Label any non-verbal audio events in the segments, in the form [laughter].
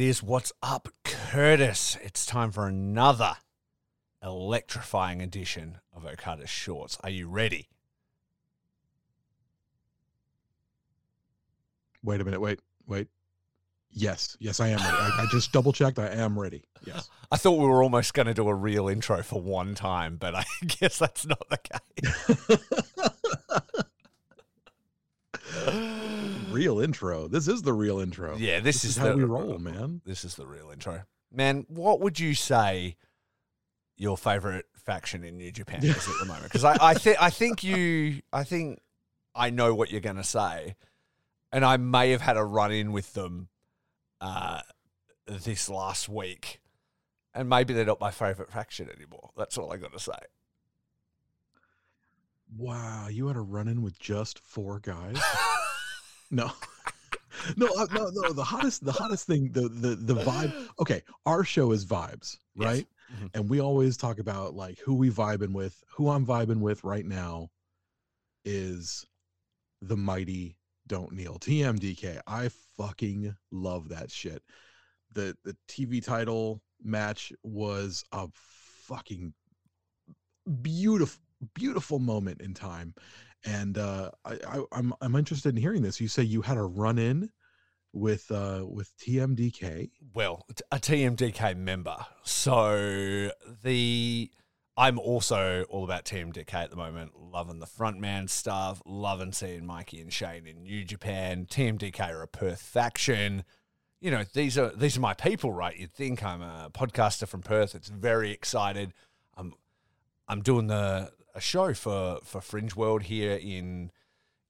It is, what's up, Curtis? It's time for another electrifying edition of Okada Shorts. Are you ready? Wait a minute. Wait, wait. Yes, yes, I am ready. I, I just double checked. I am ready. Yes. [laughs] I thought we were almost going to do a real intro for one time, but I [laughs] guess that's not the case. [laughs] real intro. This is the real intro. Yeah, this, This is, is how the, we roll, man. This is the real intro. Man, what would you say your favorite faction in New Japan is at the moment? Because I, I think I think you I think I know what you're gonna say. And I may have had a run in with them uh, this last week. And maybe they're not my favorite faction anymore. That's all I gotta say. Wow, you had a run in with just four guys. [laughs] no. [laughs] No, uh, no, no. The hottest, the hottest thing, the the the vibe. Okay, our show is vibes, Yes. right? Mhm. And we always talk about like who we vibing with. Who I'm vibing with right now is the mighty Don't Kneel TMDK. I fucking love that shit. The the TV title match was a fucking beautiful beautiful moment in time and uh I, I i'm i'm interested in hearing this you say you had a run in with uh with tmdk well, a TMDK member. So the I'm also all about TMDK at the moment, loving the frontman stuff, loving seeing Mikey and Shane in New Japan. TMDK are a Perth faction. You know, these are these are my people, right? You'd think I'm a podcaster from Perth. It's very excited. I'm I'm doing the a show for for Fringe World here in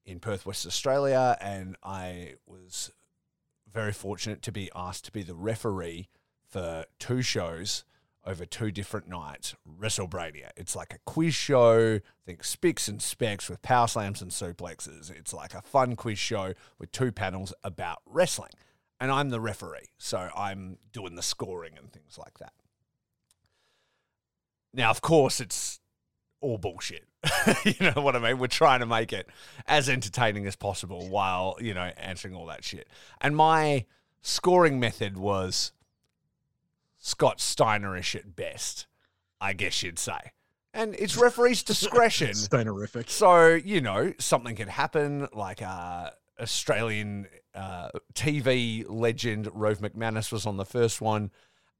in Perth, West Australia, and I was very fortunate to be asked to be the referee for two shows over two different nights. WrestleBrania. It's like a quiz show. I think Spicks and Specks with power slams and suplexes. It's like a fun quiz show with two panels about wrestling. And I'm the referee, so I'm doing the scoring and things like that. Now, of course, it's all bullshit. [laughs] you know what I mean? We're trying to make it as entertaining as possible while, you know, answering all that shit. And my scoring method was Scott Steinerish at best, I guess you'd say. And it's referee's discretion. [laughs] steinerific So, you know, something could happen like uh, Australian uh, TV legend Rove McManus was on the first one.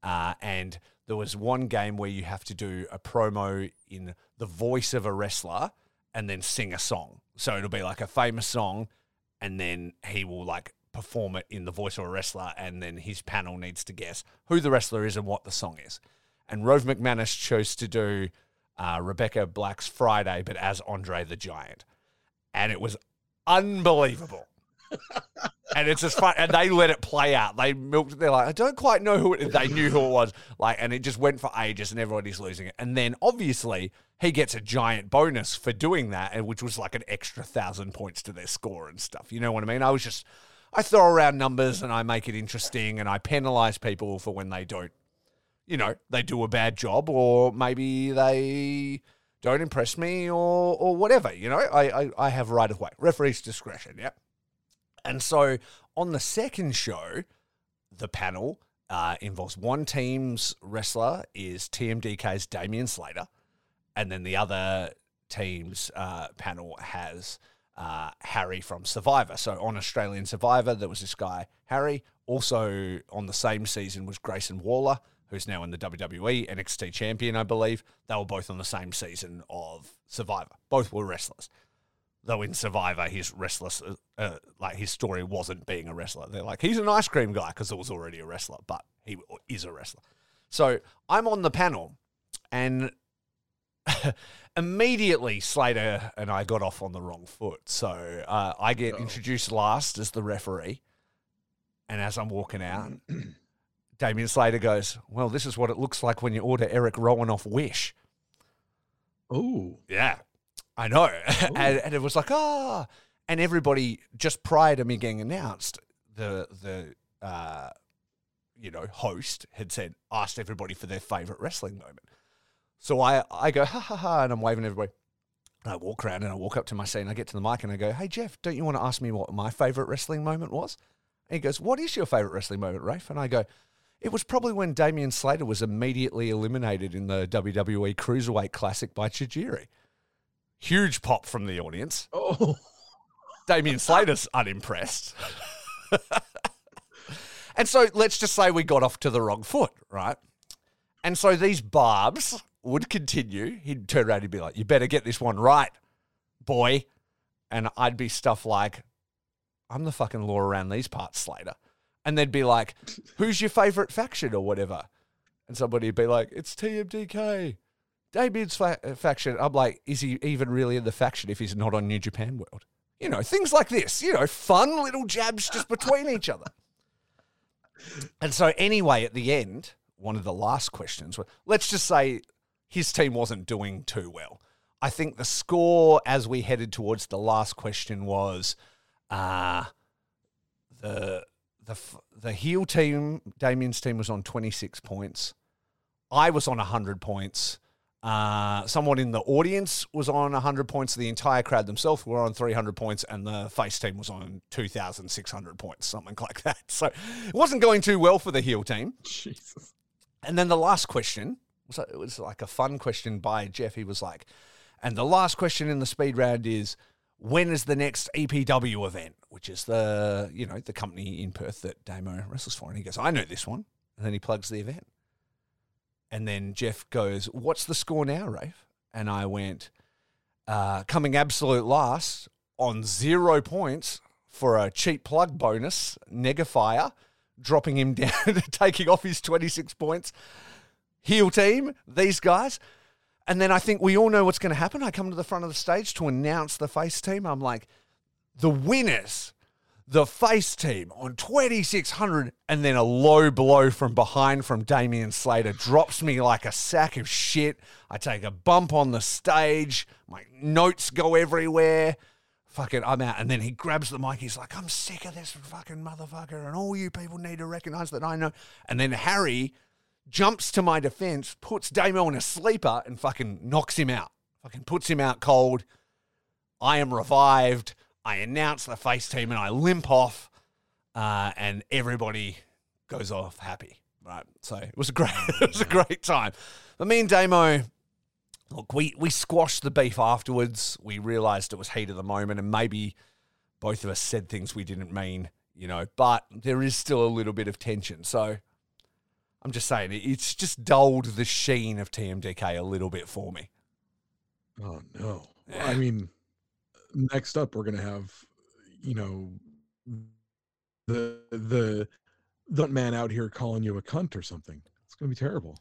Uh, and there was one game where you have to do a promo in the voice of a wrestler and then sing a song. So it'll be like a famous song and then he will like perform it in the voice of a wrestler and then his panel needs to guess who the wrestler is and what the song is. And Rove McManus chose to do uh, Rebecca Black's Friday, but as Andre the Giant. And it was unbelievable. And it's just fun. And they let it play out. They milked. They're like, I don't quite know who it. They knew who it was. Like, and it just went for ages, and everybody's losing it. And then obviously he gets a giant bonus for doing that, and which was like an extra thousand points to their score and stuff. You know what I mean? I was just, I throw around numbers and I make it interesting, and I penalize people for when they don't. You know, they do a bad job, or maybe they don't impress me, or or whatever. You know, I I, I have right of way, referee's discretion. Yep. And so on the second show, the panel uh, involves one team's wrestler is TMDK's Damian Slater, and then the other team's uh, panel has uh, Harry from Survivor. So on Australian Survivor, there was this guy, Harry. Also on the same season was Grayson Waller, who's now in the WWE NXT champion, I believe. They were both on the same season of Survivor. Both were wrestlers. Though in Survivor, his wrestlers, uh, uh, like his story wasn't being a wrestler. They're like, he's an ice cream guy because it was already a wrestler, but he is a wrestler. So I'm on the panel, and [laughs] immediately Slater and I got off on the wrong foot. So uh, I get Uh-oh. introduced last as the referee, and as I'm walking out, [clears throat] Damian Slater goes, "Well, this is what it looks like when you order Eric Rowan off Wish." Oh, Yeah, I know. [laughs] and, and it was like, ah. And everybody, just prior to me getting announced, the, the, uh, you know, host had said, asked everybody for their favorite wrestling moment. So I, I go, ha ha ha, and I'm waving everybody. And I walk around and I walk up to my seat and I get to the mic and I go, hey, Jeff, don't you want to ask me what my favorite wrestling moment was? And he goes, what is your favorite wrestling moment, Rafe? And I go, it was probably when Damian Slater was immediately eliminated in the WWE Cruiserweight Classic by Tajiri. Huge pop from the audience. oh, [laughs] Damian Slater's unimpressed. [laughs] and so let's just say we got off to the wrong foot, right? And so these barbs would continue. He'd turn around and be like, You better get this one right, boy. And I'd be stuff like, I'm the fucking law around these parts, Slater. And they'd be like, Who's your favorite faction or whatever? And somebody would be like, It's TMDK. Damian's fa- uh, faction. I'm like, Is he even really in the faction if he's not on New Japan World? You know, things like this, you know, fun little jabs just between each other. [laughs] And so, anyway, at the end, one of the last questions, were- let's just say his team wasn't doing too well. I think the score as we headed towards the last question was uh, the the the heel team, Damian's team was on 26 points. I was on 100 points. Uh, someone in the audience was on 100 points. The entire crowd themselves were on 300 points, and the face team was on 2,600 points, something like [laughs] that. So it wasn't going too well for the heel team. Jesus. And then the last question was it was like a fun question by Jeff. He was like, and the last question in the speed round is when is the next EPW event, which is the you know the company in Perth that Damo wrestles for? And he goes, I know this one, and then he plugs the event. And then Jeff goes, "What's the score now, Rafe?" And I went, uh, "Coming absolute last on zero points for a cheap plug bonus, Negafire, dropping him [laughs] down, taking off his twenty six points. Heel team, these guys." And then I think we all know what's going to happen. I come to the front of the stage to announce the face team. I'm like, the winners, the face team on 2600. And then a low blow from behind from Damian Slater drops me like a sack of shit. I take a bump on the stage. My notes go everywhere. Fucking, I'm out. And then he grabs the mic. He's like, I'm sick of this fucking motherfucker. And all you people need to recognize that I know. And then Harry jumps to my defense, puts Damo in a sleeper, and fucking knocks him out. Fucking puts him out cold. I am revived. I announce the face team and I limp off, uh, and everybody goes off happy. Right. So it was a great, [laughs] it was a great time. But me and Damo, look, we we squashed the beef afterwards. We realised it was heat of the moment, and maybe both of us said things we didn't mean, you know. But there is still a little bit of tension. So I'm just saying, it's just dulled the sheen of TMDK a little bit for me. Oh no. I mean, next up we're gonna have, you know, the the the man out here calling you a cunt or something. It's gonna be terrible.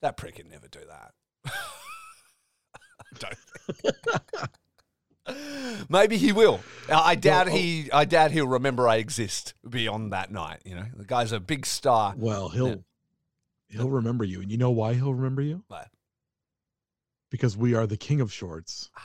That prick can never do that. [laughs] Don't. [laughs] Maybe he will. I doubt Well, he. I doubt he'll remember I exist beyond that night. You know, the guy's a big star. Well, he'll he'll remember you, and you know why he'll remember you? Why? Because we are the king of shorts, ah.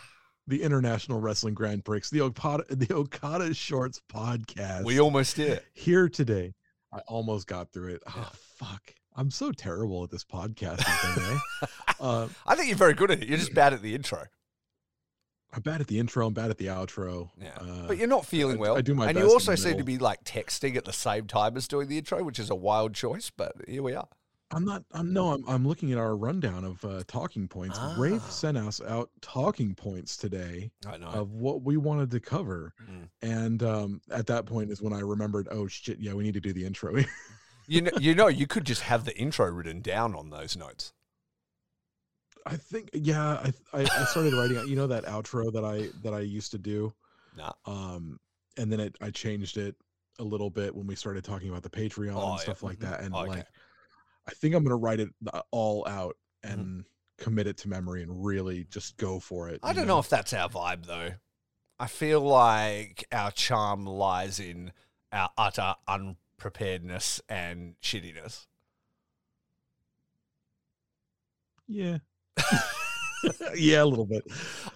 The International Wrestling Grand Prix, the Okada the Okada Shorts podcast. We almost did. here today. I almost got through it. Oh fuck! I'm so terrible at this podcast. thing. Eh? [laughs] Uh, I think you're very good at it. You're just bad at the intro. I'm bad at the intro. I'm bad at the outro. Yeah, Uh, but you're not feeling I- well. I do my and best you also seem to be like texting at the same time as doing the intro, which is a wild choice. But here we are. I'm not. I'm no. I'm. I'm looking at our rundown of uh, talking points. Rafe Ah. sent us out talking points today of what we wanted to cover, Mm. and um, at that point is when I remembered. Oh shit! Yeah, we need to do the intro. you know, you know, [laughs] you could just have the intro written down on those notes. I think. Yeah, I, I. I started writing. You know that outro that I that I used to do. Nah. Um, and then it. I changed it a little bit when we started talking about the Patreon Oh, and yeah. stuff like Mhm. that. And Okay. like, I think I'm gonna write it uh, all out Mhm. and commit it to memory and really just go for it. I don't know if that's our vibe though. I feel like our charm lies in our utter unpreparedness and shittiness. Yeah. [laughs] [laughs] yeah, a little bit.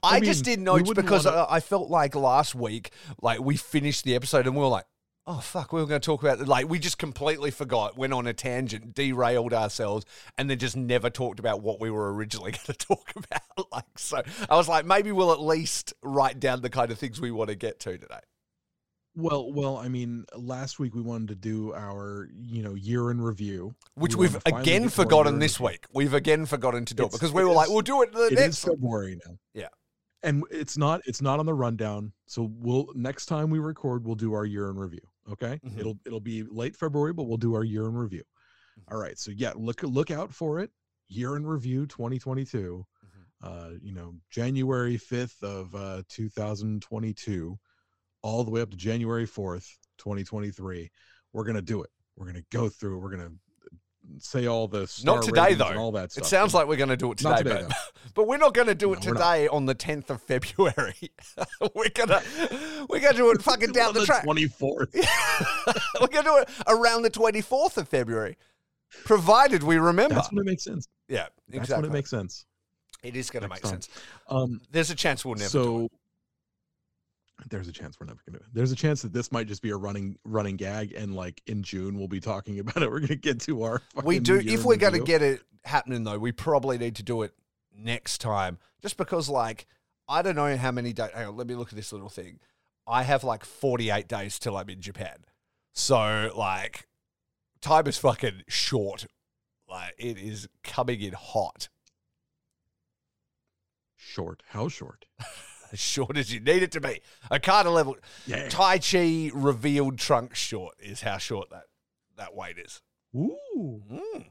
I, I just did notes because wanna- I, I felt like last week, like we finished the episode and we were like, oh fuck, we were going to talk about like we just completely forgot, went on a tangent, derailed ourselves, and then just never talked about what we were originally [laughs] going to talk about. [laughs] Like so, I was like, maybe we'll at least write down the kind of things we want to get to today. Well, well, I mean, last week we wanted to do our, you know, year in review, Which We we've wanted to finally again get to our forgotten this review. week. We've again forgotten to do it because we it were like, we'll do it the It is next. February now. Yeah. And it's not it's not on the rundown. So we'll next time we record, we'll do our year in review. Okay. Mhm. It'll it'll be late February, but we'll do our year in review. Mhm. All right. So yeah, look look out for it. Year in review 2022. Mhm. Uh, you know, January 5th of uh 2022, all the way up to January 4th, 2023. We're gonna do it. We're gonna go through, we're gonna say all the star today, though. all that stuff. It sounds like we're going to do it today, today, but, [laughs] but we're not going to do it No, today on the 10th of February. [laughs] we're going to we're going to do it fucking down the track. 24th. [laughs] we're going to do it around the 24th of February, provided we remember. That's when it makes sense. yeah, exactly. That's when it makes sense. it is going to make time. sense. Um, There's a chance we'll never do so it. There's a chance we're never gonna. There's a chance that this might just be a running running gag, and like in June we'll be talking [laughs] about it. We're gonna get to our. We do. If we're going to get it happening, though, we probably need to do it next time. Just because, like, I don't know how many days. Hang on, let me look at this little thing. I have like 48 days till I'm in Japan. So, like, time is fucking short. Like, it is coming in hot. short, how short? [laughs] [laughs] As short as you need it to be. Okada level. Yeah. Taichi revealed trunk short is how short that, that weight is. Ooh. Mm.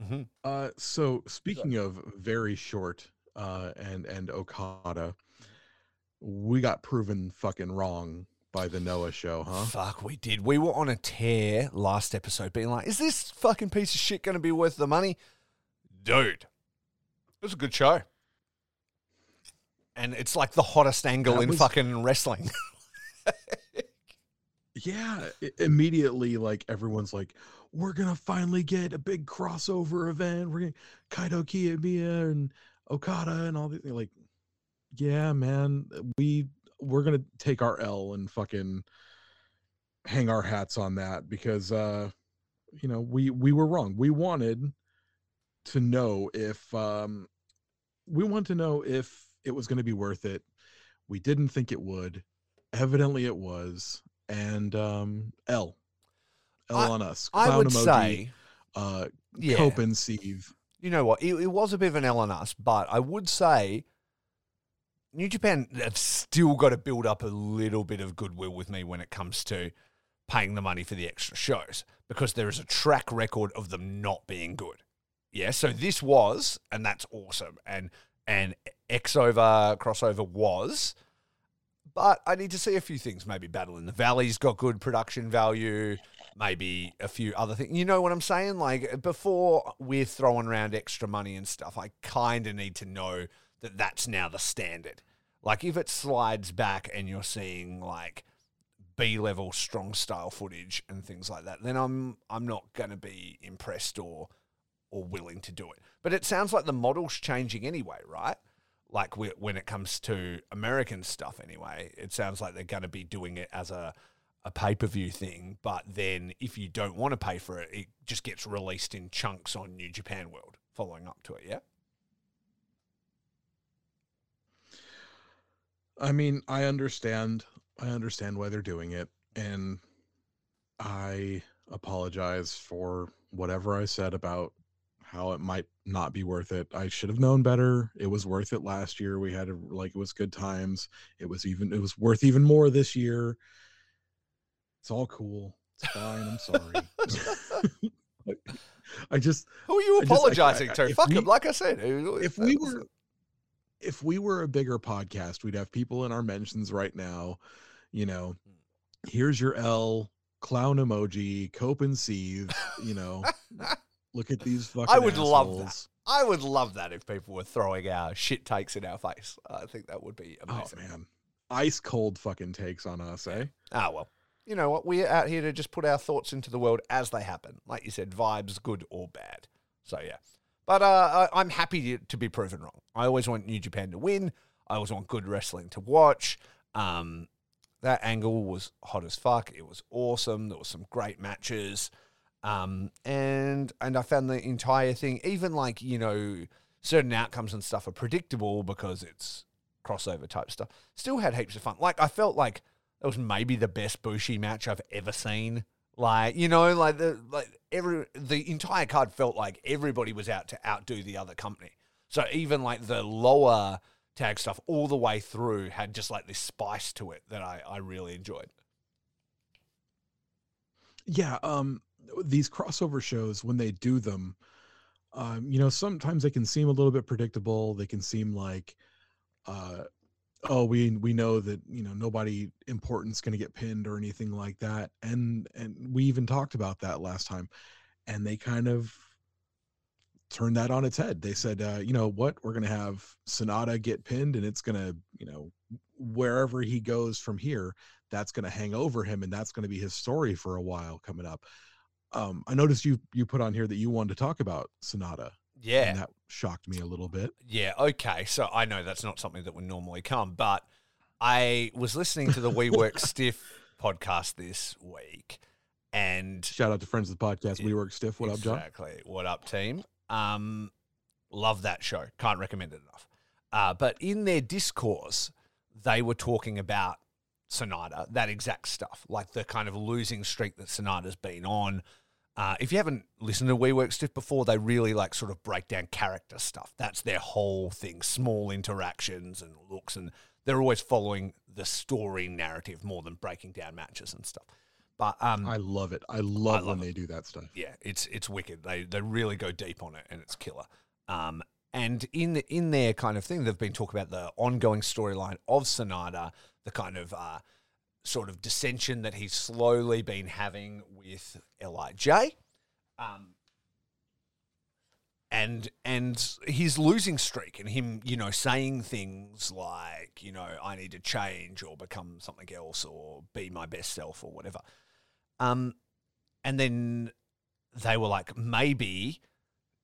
hmm Uh, so speaking of very short, uh, and and Okada, we got proven fucking wrong by the Noah show, huh? Fuck, we did. We were on a tear last episode, being like, "Is this fucking piece of shit going to be worth the money?" Dude, it was a good show, and it's like the hottest angle That in was- fucking wrestling. [laughs] Yeah, immediately like everyone's like, we're gonna finally get a big crossover event. We're gonna Kaito Kiyomiya and Okada and all these." like. Yeah, man, we we're gonna take our L and fucking hang our hats on that because uh you know we we were wrong. We wanted to know if um we want to know if it was going to be worth it. We didn't think it would. Evidently, it was. And um, L, L I- on us. I would emoji, say, uh, yeah, Cope and Sieve. you know what? It, it was a bit of an L on us, but I would say New Japan have still got to build up a little bit of goodwill with me when it comes to paying the money for the extra shows because there is a track record of them not being good. Yeah, so this was, and that's awesome. And and X over crossover was, but I need to see a few things. Maybe Battle in the Valley's got good production value. Maybe a few other things. You know what I'm saying? Like before we're throwing around extra money and stuff, I kind of need to know that that's now the standard. Like if it slides back and you're seeing like B level strong style footage and things like that, then I'm I'm not going to be impressed or or willing to do it. But it sounds like the model's changing anyway, right? Like we, when it comes to American stuff, anyway, it sounds like they're going to be doing it as a a pay per view thing. But then if you don't want to pay for it, it just gets released in chunks on New Japan World following up to it. Yeah. I mean, I understand. I understand why they're doing it, and I apologize for whatever I said about how it might not be worth it. I should have known better. It was worth it last year. We had a, like it was good times. It was even it was worth even more this year. It's all cool. It's fine. I'm sorry. [laughs] [laughs] I just Who are you I just- I- apologizing I- to? Fuck we- him. Like I said, if we were if we were a bigger podcast, we'd have people in our mentions right now, you know, here's your L clown emoji, cope and seethe, you know. [laughs] look at these fucking I would love that. I would love that if people were throwing our shit takes in our face. I think that would be amazing. Oh man. Ice cold fucking takes on us, eh? Ah, well. You know what? We're out here to just put our thoughts into the world as they happen. Like you said, vibes, good or bad. So, yeah. But uh, I, I'm happy to, to be proven wrong. I always want New Japan to win. I always want good wrestling to watch. Um, that angle was hot as fuck. It was awesome. There was some great matches. Um, and and I found the entire thing, even like, you know, certain outcomes and stuff are predictable because it's crossover type stuff. Still had heaps of fun. Like I felt like that was maybe the best Bushi match I've ever seen. Like you know, like the like every the entire card felt like everybody was out to outdo the other company. So even like the lower tag stuff all the way through had just like this spice to it that I, I really enjoyed. Yeah, um these crossover shows when they do them, um, you know, sometimes they can seem a little bit predictable. They can seem like uh oh, we we know that, you know, nobody important's going to get pinned or anything like that. And and we even talked about that last time. And they kind of turned that on its head. They said, uh, you know what, we're gonna have Sanada get pinned and it's gonna, you know, wherever he goes from here, that's gonna hang over him and that's gonna be his story for a while coming up. Um, I noticed you you put on here that you wanted to talk about Sanada. Yeah. And that shocked me a little bit. Yeah, okay. So I know that's not something that would normally come, but I was listening to the [laughs] We Work Stiff podcast this week and Shout out to friends of the podcast. We work stiff. What up, John? Exactly. What up, team? Um, love that show. Can't recommend it enough. Uh, but in their discourse, they were talking about Sanada, that exact stuff, like the kind of losing streak that Sanada's been on. Uh, if you haven't listened to We Work Stiff before, they really like sort of break down character stuff. That's their whole thing, small interactions and looks, and they're always following the story narrative more than breaking down matches and stuff. But um, I love it. I love, love when it. they do that stuff. yeah, it's it's wicked. They they really go deep on it, and it's killer. Um, and in the, in their kind of thing, they've been talking about the ongoing storyline of Sanada, the kind of uh, sort of dissension that he's slowly been having with Lij, um, and and his losing streak, and him, you know, saying things like, you know, I need to change or become something else or be my best self or whatever. Um, and then they were like, maybe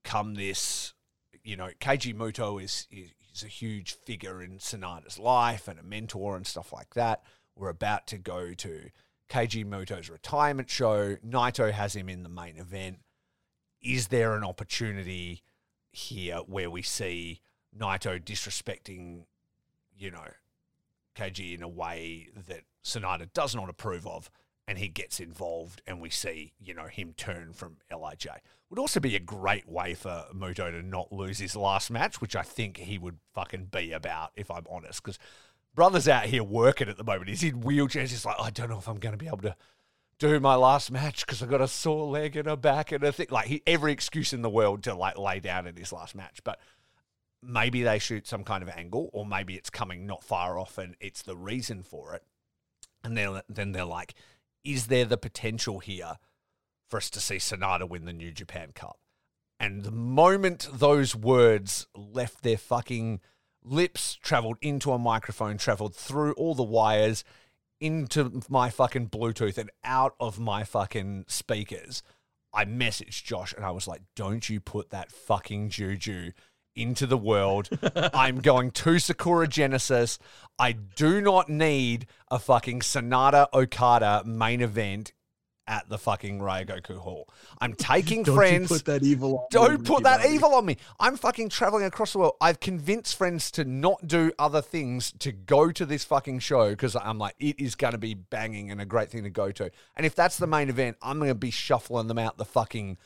come this, you know, Keiji Muto is, is is a huge figure in Sanada's life and a mentor and stuff like that. We're about to go to Keiji Muto's retirement show. Naito has him in the main event. Is there an opportunity here where we see Naito disrespecting, you know, Keiji in a way that Sanada does not approve of, and he gets involved, and we see, you know, him turn from Lij. Would also be a great way for Muto to not lose his last match, which I think he would fucking be about, if I'm honest, because brother's out here working at the moment. He's in wheelchairs. He's like, oh, I don't know if I'm going to be able to do my last match because I've got a sore leg and a back and a thing. Like he, every excuse in the world to like lay down in his last match, but maybe they shoot some kind of angle, or maybe it's coming not far off and it's the reason for it. And then then they're like, is there the potential here for us to see Sanada win the New Japan Cup? And the moment those words left their fucking lips, traveled into a microphone, traveled through all the wires, into my fucking Bluetooth and out of my fucking speakers, I messaged Josh and I was like, don't you put that fucking juju into the world. [laughs] I'm going to Sakura Genesis. I do not need a fucking Sanada Okada main event at the fucking Ryogoku Hall. I'm [laughs] taking friends. Don't friends. you put that evil on me, Don't put that Bobby. evil on me. I'm fucking traveling across the world. I've convinced friends to not do other things to go to this fucking show because I'm like, it is going to be banging and a great thing to go to. And if that's the main event, I'm going to be shuffling them out the fucking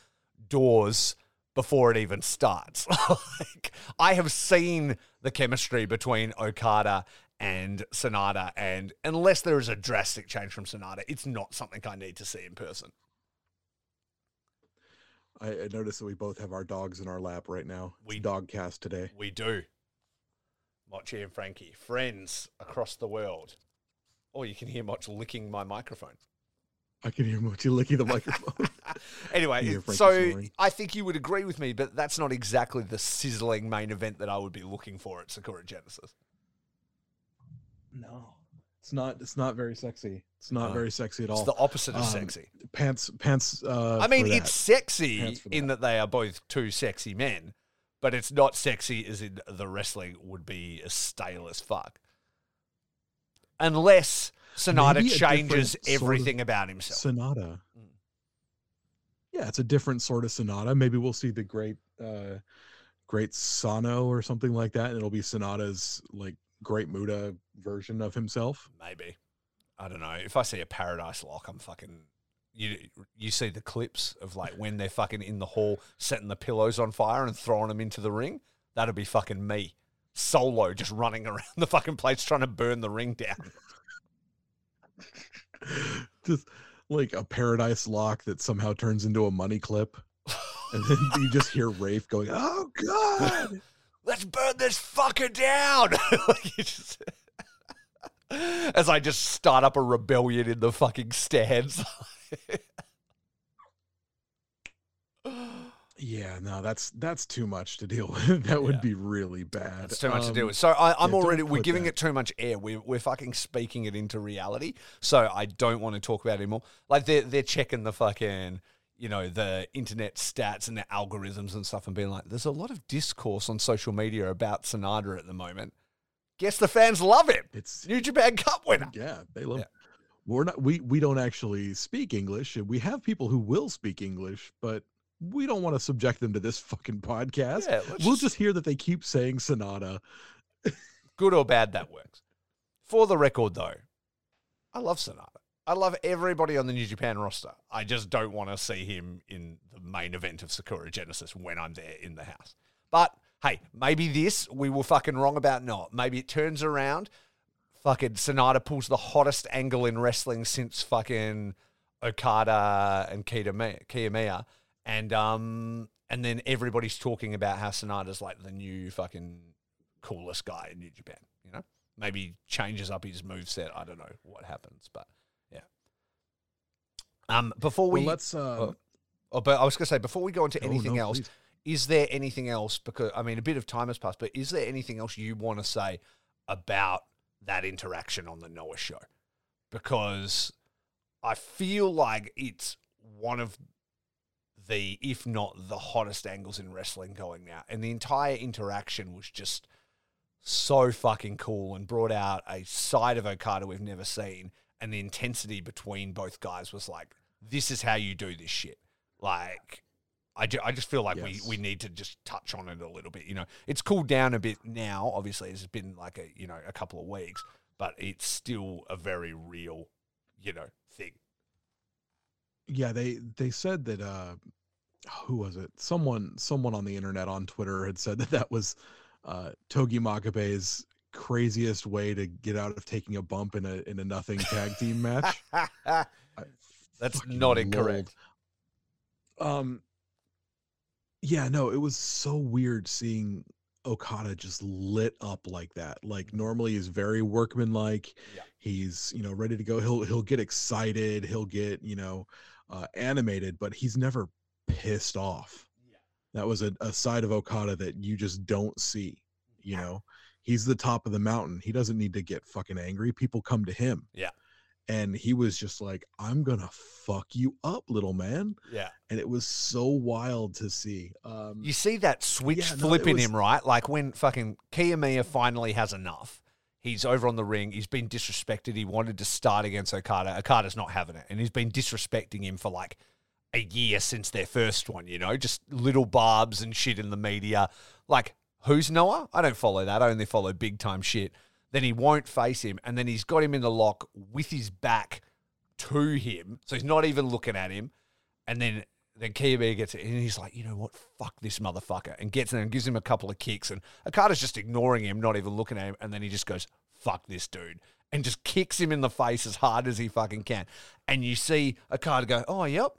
doors before it even starts. [laughs] like, I have seen the chemistry between Okada and Sanada, and unless there is a drastic change from Sanada, it's not something I need to see in person. I, I noticed that we both have our dogs in our lap right now. We- dog cast today. We do. Mochi and Frankie, friends across the world. Or you can hear Moch licking my microphone. I can hear Mochi licking the microphone. [laughs] anyway, You hear it- Frankie so snoring. I think you would agree with me, but that's not exactly the sizzling main event that I would be looking for at Sakura Genesis. No, it's not. It's not very sexy. It's not No. very sexy at It's all. the opposite of Um, sexy. pants, pants. Uh, I mean, it's sexy in that they are both two sexy men, but it's not sexy as in the wrestling would be as stale as fuck. Unless Sanada changes different sort of everything about himself. Sanada. Mm. Yeah, it's a different sort of Sanada. Maybe we'll see the great, uh, great Sano or something like that, and it'll be Sanada's like great Muda version of himself. Maybe. I don't know. If I see a paradise lock, I'm fucking. You you see the clips of like when they're fucking in the hall setting the pillows on fire and throwing them into the ring. That'd be fucking me, solo, just running [laughs] around the fucking place trying to burn the ring down. [laughs] just like a paradise lock that somehow turns into a money clip, and then you just hear Rafe going, "Oh God!" Let's burn this fucker down. [laughs] Just- [laughs] As I just start up a rebellion in the fucking stands. [laughs] Yeah, no, that's that's too much to deal with. That would Yeah. be really bad. It's too much to deal Um, with. So I, I'm yeah, already we're giving that- it too much air. We're we're fucking speaking it into reality. So I don't want to talk about it anymore. Like they're they're checking the fucking you know the internet stats and the algorithms and stuff and being like, there's a lot of discourse on social media about Sanada at the moment. Guess the fans love it It's New Japan Cup winner. yeah, they love. Yeah. We're not. We we don't actually speak English. We have people who will speak English, but we don't want to subject them to this fucking podcast. Yeah, we'll just- just hear that they keep saying Sanada. good or bad, that works. For the record, though, I love Sanada. I love everybody on the New Japan roster. I just don't want to see him in the main event of Sakura Genesis when I'm there in the house. But hey, maybe this we were fucking wrong about not. Maybe it turns around. Fucking Sanada pulls the hottest angle in wrestling since fucking Okada and Kiyomiya. And um and then everybody's talking about how Sanada's like the new fucking coolest guy in New Japan, you know? Maybe changes up his moveset. I don't know what happens, but. Um before we well, let's. Uh, oh, but I was gonna say before we go into oh, anything no, else, please. is there anything else because I mean a bit of time has passed, but is there anything else you want to say about that interaction on the Noah show? Because I feel like it's one of the, if not the hottest angles in wrestling going now. And the entire interaction was just so fucking cool and brought out a side of Okada we've never seen. And the intensity between both guys was like, this is how you do this shit. Like, I, ju- I just feel like Yes. we, we need to just touch on it a little bit. You know, it's cooled down a bit now. Obviously, it's been like a you know a couple of weeks, but it's still a very real, you know, thing. yeah they they said that uh who was it someone someone on the internet on twitter had said that that was uh togi makabe's craziest way to get out of taking a bump in a in a nothing tag team match [laughs] That's not incorrect. lolled. um yeah no it was so weird seeing okada just lit up like that like normally he's very workmanlike Yeah. he's you know ready to go he'll he'll get excited he'll get you know uh, animated but he's never pissed off Yeah. that was a, a side of okada that you just don't see you know he's the top of the mountain he doesn't need to get fucking angry people come to him Yeah. and he was just like i'm gonna fuck you up little man Yeah. and it was so wild to see um You see that switch Yeah, no, flip it in was- him, right? Like when fucking Kiyomiya finally has enough. He's over on the ring. He's been disrespected. He wanted to start against Okada. Okada's not having it. And he's been disrespecting him for like a year since their first one, you know, just little barbs and shit in the media. Like, who's Noah? I don't follow that. I only follow big time shit. Then he won't face him. And then he's got him in the lock with his back to him. So he's not even looking at him. And then then Kiyomiya gets it, and he's like, you know what, fuck this motherfucker, and gets in and gives him a couple of kicks, and Okada's just ignoring him, not even looking at him, and then he just goes, fuck this dude, and just kicks him in the face as hard as he fucking can, and you see Okada go, oh yep,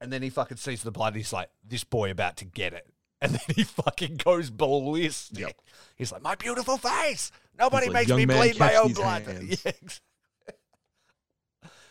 and then he fucking sees the blood, he's like, this boy about to get it. And then he fucking goes ballistic. Yep. He's like, my beautiful face. Nobody like, makes me bleed my own blood. [laughs] hands. Yeah, ex-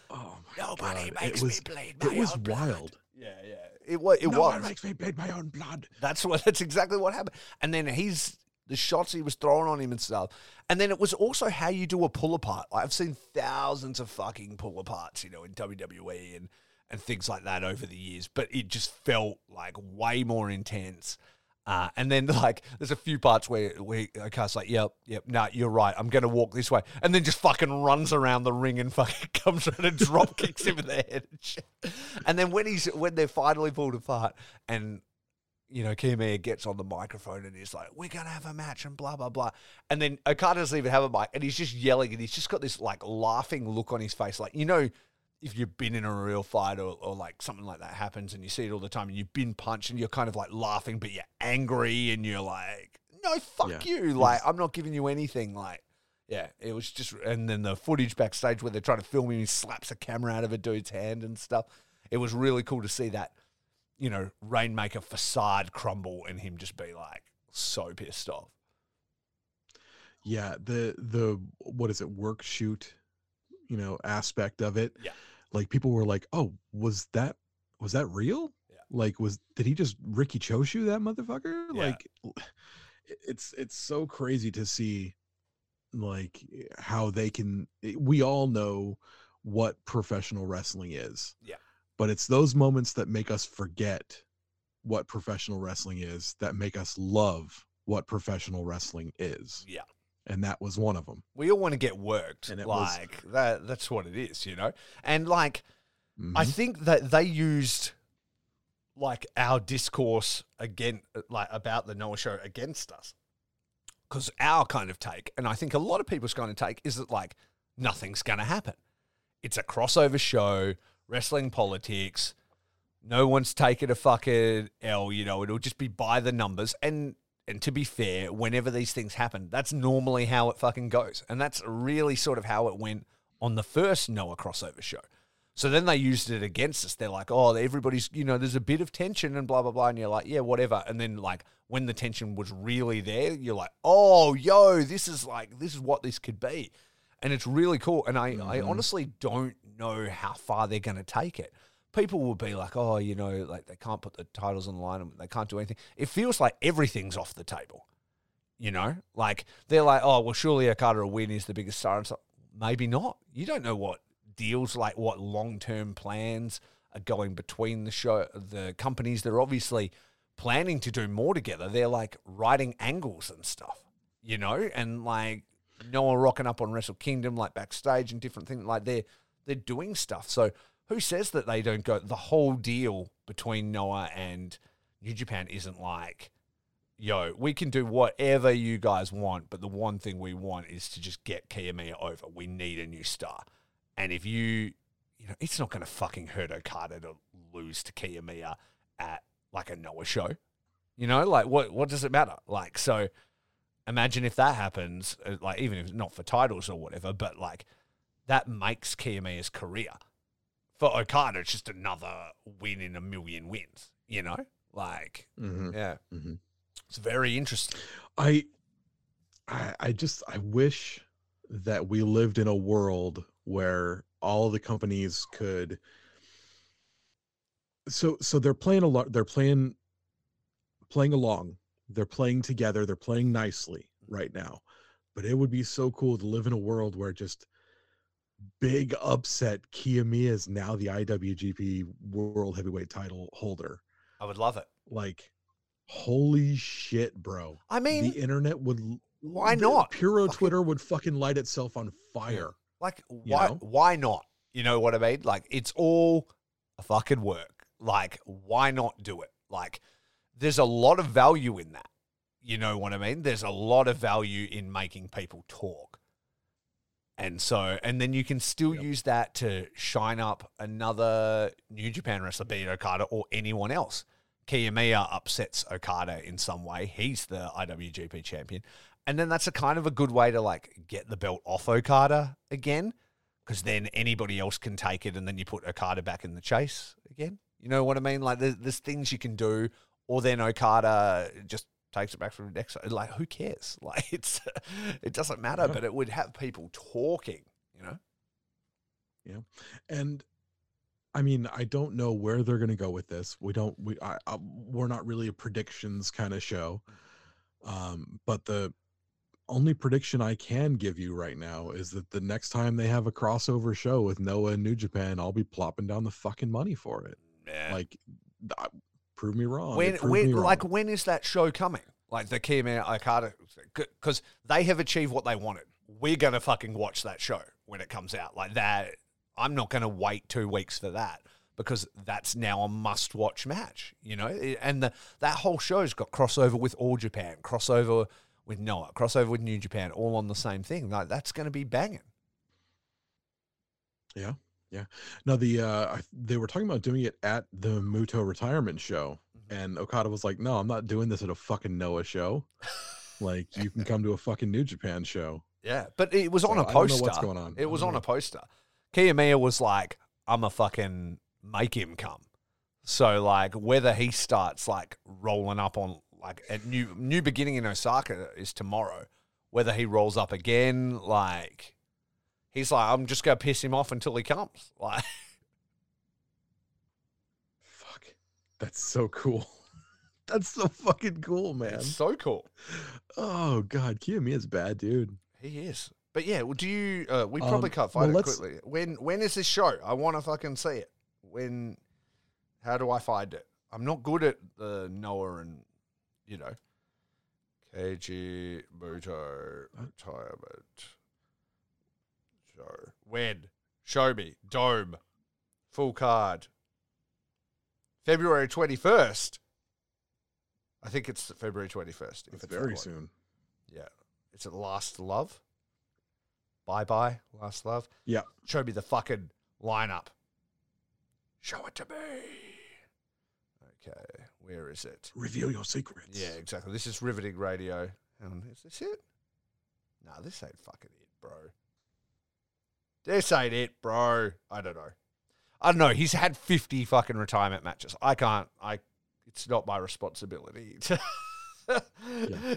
Oh my Nobody God. makes it was, me bleed my It was wild. Yeah, yeah. It was. It no was. one makes me bleed my own blood. That's what. [laughs] That's exactly what happened. And then he's the shots he was throwing on him and stuff. And then it was also how you do a pull apart. Like I've seen thousands of fucking pull aparts, you know, in WWE and and things like that over the years. But it just felt like way more intense. Uh, and then [laughs] like there's a few parts where where Oka's like, yep, yep, no, you're right. I'm gonna walk this way, and then just fucking runs around the ring and [laughs] fucking comes around and drop [laughs] kicks him in the head. And, and then when he's when they're finally pulled apart, and you know, Kiyomiya gets on the microphone and he's like, "We're gonna have a match," and blah blah blah. And then Okada doesn't even have a mic, and he's just yelling, and he's just got this like laughing look on his face, like you know, if you've been in a real fight or, or like something like that happens, and you see it all the time, and you've been punched, and you're kind of like laughing, but you're angry, and you're like, "No, fuck Yeah. you!" Like I'm not giving you anything. Like, yeah, it was just, and then the footage backstage where they're trying to film him, he slaps a camera out of a dude's hand and stuff. It was really cool to see that you know, Rainmaker facade crumble and him just be like so pissed off. Yeah, the the what is it, work shoot, you know, aspect of it. Yeah. Like people were like, "Oh, was that was that real?" Yeah. Like was did he just Riki Choshu that motherfucker? Yeah. Like it's it's so crazy to see like how they can eh, we all know what professional wrestling is. Yeah. But it's those moments that make us forget what professional wrestling is that make us love what professional wrestling is Yeah. And that was one of them. We all want to get worked. And it was- like that that's what it is, you know? And like Mm-hmm. I think that they used like our discourse again like about the Noah show against us. Cuz our kind of take and I think a lot of people's kind of take is that like nothing's going to happen. It's a crossover show, wrestling politics. No one's taking a fucking L, you know, it'll just be by the numbers and and to be fair, whenever these things happen, that's normally how it fucking goes. And that's really sort of how it went on the first Noah crossover show. So then they used it against us. They're like, oh, everybody's, you know, there's a bit of tension and blah, blah, blah. And you're like, yeah, whatever. And then, like, when the tension was really there, you're like, oh, yo, this is like, this is what this could be. And it's really cool. And I, I Mhm. honestly don't know how far they're going to take it. People will be like, oh, you know, like they can't put the titles on the line and they can't do anything. It feels like everything's off the table. You know, like they're like, oh, well, surely Okada will win. He's the biggest star. And so maybe not. You don't know what deals like what long term plans are going between the show the companies they're obviously planning to do more together they're like writing angles and stuff you know and like noah rocking up on wrestle kingdom like backstage and different things like they're they're doing stuff so who says that they don't go the whole deal between noah and new japan isn't like yo we can do whatever you guys want but the one thing we want is to just get Kiyomiya over we need a new star and if you, you know, it's not going to fucking hurt Okada to lose to Kiyomiya at like a Noah show. You know, like what what does it matter? Like so, imagine if that happens, uh, like even if not for titles or whatever, but like that makes Kiyomiya's career. For Okada, it's just another win in a million wins. You know, like Mhm. yeah, Mhm. it's very interesting. I, I, I just I wish that we lived in a world where all the companies could. So so they're playing a lot. They're playing, playing along. They're playing together. They're playing nicely right now, but it would be so cool to live in a world where just big upset Kiyomiya is now the IWGP World Heavyweight Title holder. I would love it. Like, holy shit, bro! I mean, the internet would why not? Puro Fucking- Twitter would fucking light itself on fire. Like, why? know? Why not? You know what I mean? Like, it's all a fucking work. Like, why not do it? Like, there's a lot of value in that. You know what I mean? There's a lot of value in making people talk. And so, and then you can still Yep. use that to shine up another New Japan wrestler, be it Okada or anyone else. Kiyomiya upsets Okada in some way. He's the IWGP champion. And then that's a kind of a good way to like get the belt off Okada again, because then anybody else can take it and then you put Okada back in the chase again. You know what I mean? Like there's, there's things you can do, or then Okada just takes it back from the next. Like who cares? [laughs] Like it's it doesn't matter, Yeah. but it would have people talking. You know? Yeah. And I mean, I don't know where they're going to go with this. We don't. We I, I, we're not really a predictions kind of show. Um, but the only prediction I can give you right now is that the next time they have a crossover show with Noah and New Japan, I'll be plopping down the fucking money for it. Yeah. Like, th- prove me wrong. when when me wrong. like when is that show coming? Like the Kiyomiya Okada, because they have achieved what they wanted. We're gonna fucking watch that show when it comes out. Like that, I'm not gonna wait two weeks for that because that's now a must-watch match. You know, and the that whole show's got crossover with All Japan, crossover with Noah, crossover with New Japan, all on the same thing. Like that's gonna be banging. No, the uh I- they were talking about doing it at the Muto retirement show, Mhm. and Okada was like, "No, I'm not doing this at a fucking Noah show. Like, you can [laughs] come to a fucking New Japan show." Yeah, but it was on So a I don't poster. know what's going on. It was on know. a poster. Kiyomiya was like, "I'm a fucking make him come." So like, whether he starts like rolling up on like a new new beginning in Osaka is tomorrow. Whether he rolls up again, like he's like, I'm just gonna piss him off until he comes. [laughs] Like, Fuck, that's so cool. [laughs] That's so fucking cool, man. it's so cool. Oh god, Kiyomiya's bad, dude. He is. But yeah, well, do you? Uh, we Um, probably can't well, find it quickly. When when is this show? I want to fucking see it. When? How do I find it? I'm not good at the Noah and you know, Keiji Muto retirement show. When? Show me. Dome. Full card. February 21st. I think it's February 21st. if That's it's very soon. Yeah. It's it Last Love? Bye bye, Last Love? Yeah. Show me the fucking lineup. Show it to me. Okay. Where is it? Reveal your secrets. Yeah, exactly. This is Riveting Radio. Hang is this it? No, this ain't fucking it, bro. This ain't it, bro. I don't know. I don't know. He's had 50 fucking retirement matches. I can't, I, it's not my responsibility [laughs] to.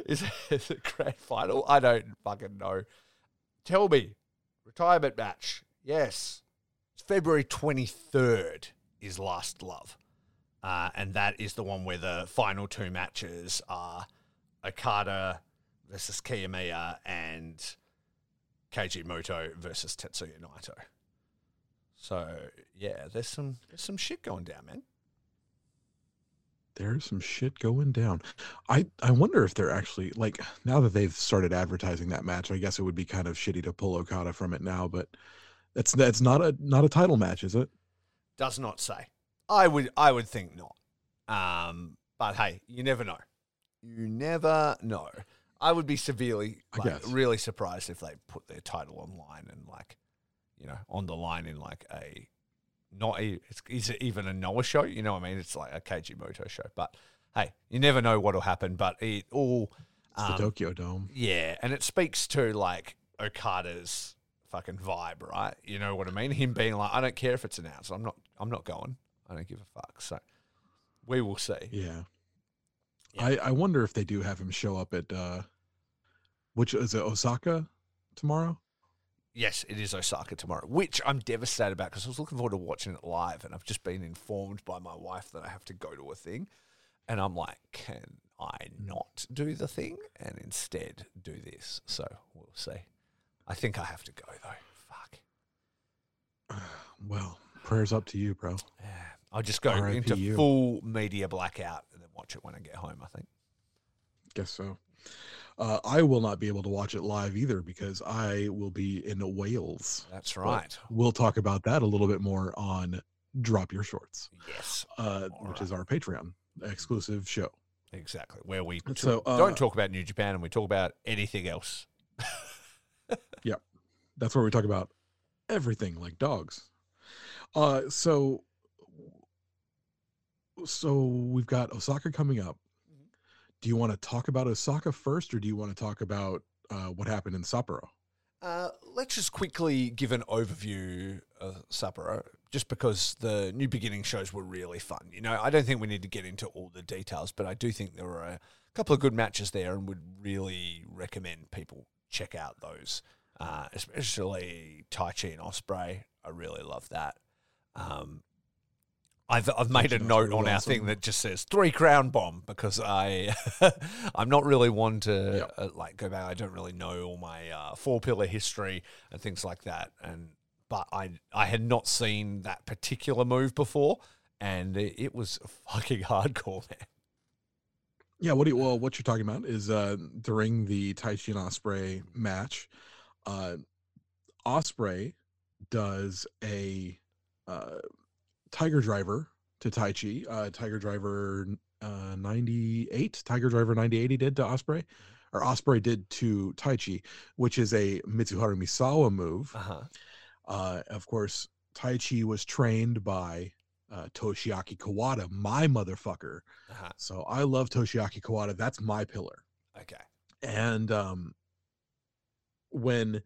is, it, is it grand final? I don't fucking know. Tell me. Retirement match. Yes. It's February 23rd is Last Love. Uh, and that is the one where the final two matches are Okada versus Kiyomiya and Keiji Muto versus Tetsuya Naito. So yeah, there's some there's some shit going down, man. There's some shit going down. I I wonder if they're actually like now that they've started advertising that match. I guess it would be kind of shitty to pull Okada from it now, but that's that's not a not a title match, is it? Does not say. I would I would think not. Um, but hey, you never know. You never know. I would be severely, like, really surprised if they put their title online and like, you know, on the line in like a not a, it's, is it even a Noah show? You know what I mean? It's like a Keiji Muto show. But hey, you never know what'll happen. But it all, It's um, the Tokyo Dome. yeah, and it speaks to like Okada's fucking vibe, right? You know what I mean? Him being like, I don't care if it's announced. I'm not. I'm not going. I don't give a fuck. So we will see. Yeah. Yeah. I I wonder if they do have him show up at uh which is it Osaka tomorrow? Yes, it is Osaka tomorrow, which I'm devastated about because I was looking forward to watching it live, and I've just been informed by my wife that I have to go to a thing, and I'm like, can I not do the thing and instead do this? So we'll see. I think I have to go though. Fuck. [sighs] Well, prayers up to you, bro. Yeah, I'll just go RIP into full media blackout watch it when I get home. I think. Guess so. Uh, I will not be able to watch it live either because I will be in Wales. That's But right. We'll talk about that a little bit more on Drop Your Shorts, Yes, uh, which right. is our Patreon exclusive show. exactly. Where we So, uh, don't talk about New Japan and we talk about anything else. [laughs] Yeah. That's where we talk about everything like dogs. Uh, so, so we've got Osaka coming up. Mhm. Do you want to talk about Osaka first, or do you want to talk about uh, what happened in Sapporo? Uh, let's just quickly give an overview of Sapporo, just because the New Beginning shows were really fun. You know, I don't think we need to get into all the details, but I do think there were a couple of good matches there and would really recommend people check out those, uh, especially Taichi and Osprey. I really love that. Um, I've I've made a note on our thing that just says three crown bomb because I [laughs] I'm not really one to Yep. uh, like go back. I don't really know all my uh, four pillar history and things like that. And but I I had not seen that particular move before, and it, it was fucking [laughs] hardcore, man. Yeah, what do you, well, what you're talking about is uh during the Taichi and Osprey match, uh Osprey does a uh Tiger Driver to Taichi, uh Tiger Driver uh 98, Tiger Driver 98 he did to Osprey or Osprey did to Taichi, which is a Mitsuharu Misawa move. Uh huh. Uh of course, Taichi was trained by uh, Toshiaki Kawada, my motherfucker. Uh huh. So I love Toshiaki Kawada. That's my pillar. Okay. And um when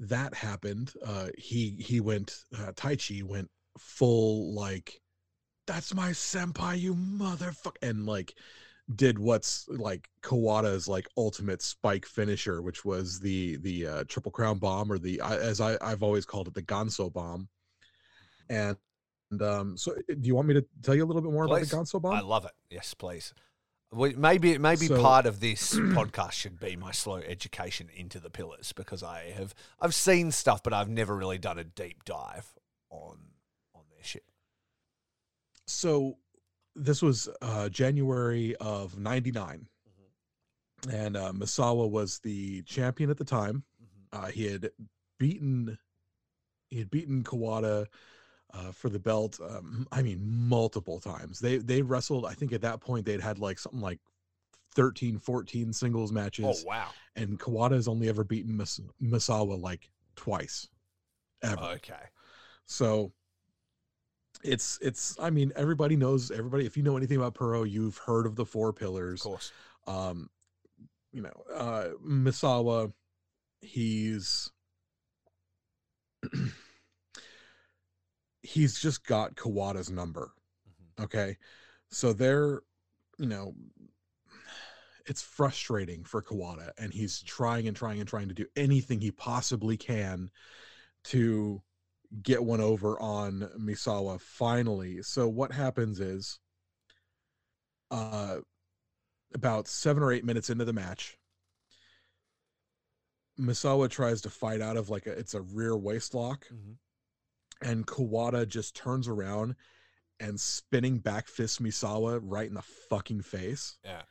that happened, uh he he went uh Taichi went full like that's my senpai, you motherfucker and like did what's like Kawada's like ultimate spike finisher, which was the the uh, triple crown bomb or the as I, I've always called it the Ganso bomb. And, and um so do you want me to tell you a little bit more Please. about the Ganso bomb? I love it. Yes, please. We, maybe maybe So- part of this [clears throat] podcast should be my slow education into the pillars because I have I've seen stuff, but I've never really done a deep dive on on their shit. So this was uh January of 99 and uh Misawa was the champion at the time. Uh he had beaten he had beaten Kawada uh for the belt um I mean multiple times. They they wrestled I think at that point they'd had like something like 13 14 singles matches. Oh wow! and Kawada has only ever beaten Mis- Misawa like twice ever. Okay, So it's it's I mean everybody knows everybody if you know anything about Puro you've heard of the four pillars of course. Um you know uh Misawa he's [clears throat] he's just got Kawada's number. Mhm. Okay. So they're you know it's frustrating for Kawada and he's trying and trying and trying to do anything he possibly can to get one over on Misawa finally. So what happens is uh about 7 or 8 minutes into the match Misawa tries to fight out of like a it's a rear waist lock Mhm. and Kawada just turns around and spinning back fist Misawa right in the fucking face. Yeah.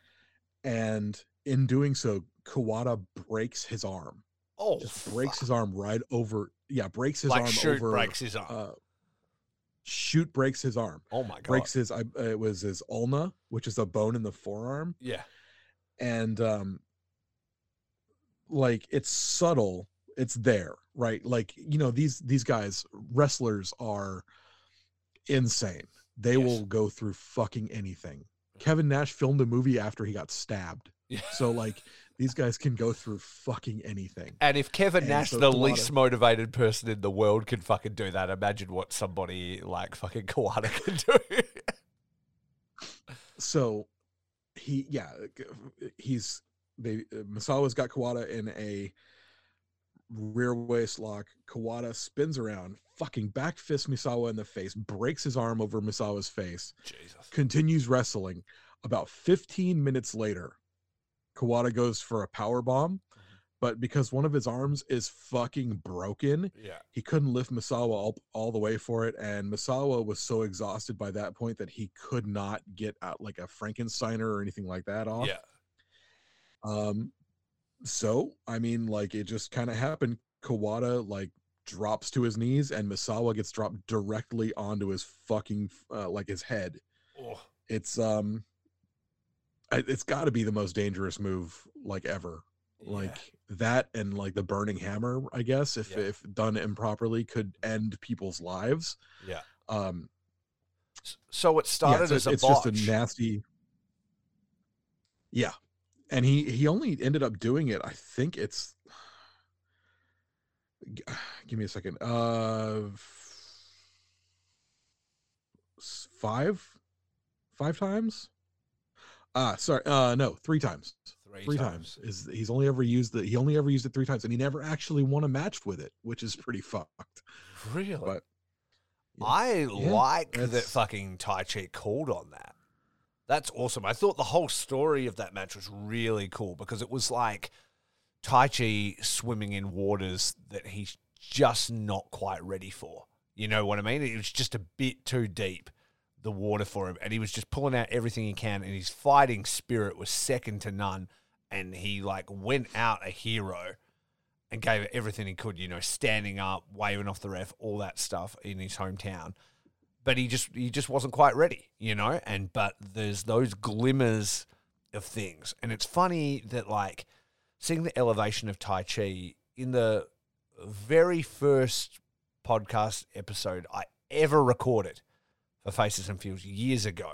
And in doing so, Kawada breaks his arm. Oh, Just breaks fuck. his arm right over. Yeah, breaks his like arm shoot over. breaks his arm. Uh, shoot breaks his arm. oh my god! Breaks his. I, it was his ulna, which is a bone in the forearm, yeah. and um, like it's subtle. It's there, right? Like you know these these guys wrestlers are insane. They Yes. will go through fucking anything. Kevin Nash filmed a movie after he got stabbed. Yeah. So like these guys can go through fucking anything. And if Kevin And Nash, so the least motivated person in the world, can fucking do that, imagine what somebody like fucking Kawada can do. [laughs] So he yeah, he's they uh, Misawa's got Kawada in a rear waist lock. Kawada spins around, fucking back fist Misawa in the face, breaks his arm over Misawa's face, Jesus. continues wrestling. About 15 minutes later, Kawada goes for a power bomb, but because one of his arms is fucking broken, Yeah. he couldn't lift Misawa all, all the way for it. And Misawa was so exhausted by that point that he could not get out like a Frankensteiner or anything like that off. Yeah. Um, so I mean, like it just kind of happened. Kawada like drops to his knees, and Misawa gets dropped directly onto his fucking uh, like his head. Oh, It's um, it's got to be the most dangerous move like ever. like that and like the burning hammer i guess if Yeah. if done improperly could end people's lives Yeah. um So it yeah, started it's, as a it's botch. just a nasty yeah and he he only ended up doing it i think it's [sighs] give me a second uh five five times ah sorry uh no three times three, three times. is he's only ever used the he only ever used it three times and he never actually won a match with it which is pretty fucked Really? but yeah. I Yeah, like that fucking Taichi called on that. That's awesome. I thought the whole story of that match was really cool because it was like Taichi swimming in waters that he's just not quite ready for. You know what I mean? It was just a bit too deep, the water for him. And he was just pulling out everything he can. And his fighting spirit was second to none. And he like went out a hero and gave everything he could, you know, standing up, waving off the ref, all that stuff in his hometown. But he just he just wasn't quite ready, you know? And but there's those glimmers of things. And it's funny that like seeing the elevation of Taichi in the very first podcast episode I ever recorded for Faces and Feels years ago.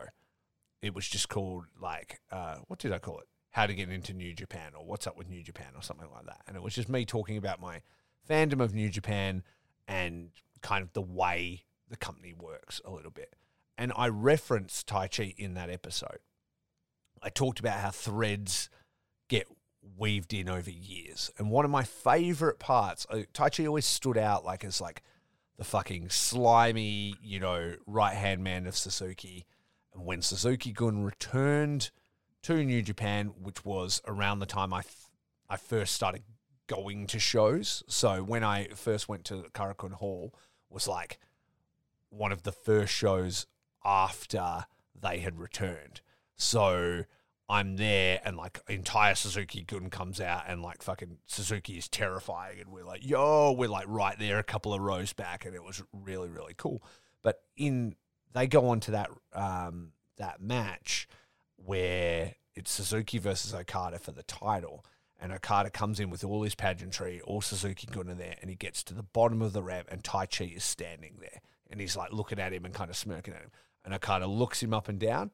It was just called like uh, what did I call it? How to get into New Japan or what's up with New Japan or something like that. And it was just me talking about my fandom of New Japan and kind of the way the company works a little bit. And I referenced Taichi in that episode. I talked about how threads get weaved in over years. And one of my favorite parts, uh, Taichi always stood out like as like the fucking slimy, you know, right hand man of Suzuki. And when Suzuki Gun returned to New Japan, which was around the time I, f- I first started going to shows. So when I first went to Korakuen Hall, was like one of the first shows after they had returned. So I'm there and like entire Suzuki Gun comes out and like fucking Suzuki is terrifying and we're like, yo, we're like right there a couple of rows back and it was really, really cool. But in they go on to that um that match where it's Suzuki versus Okada for the title. And Okada comes in with all his pageantry, all Suzuki Gun in there, and he gets to the bottom of the ramp, and Taichi is standing there. And he's like looking at him and kind of smirking at him. And Okada looks him up and down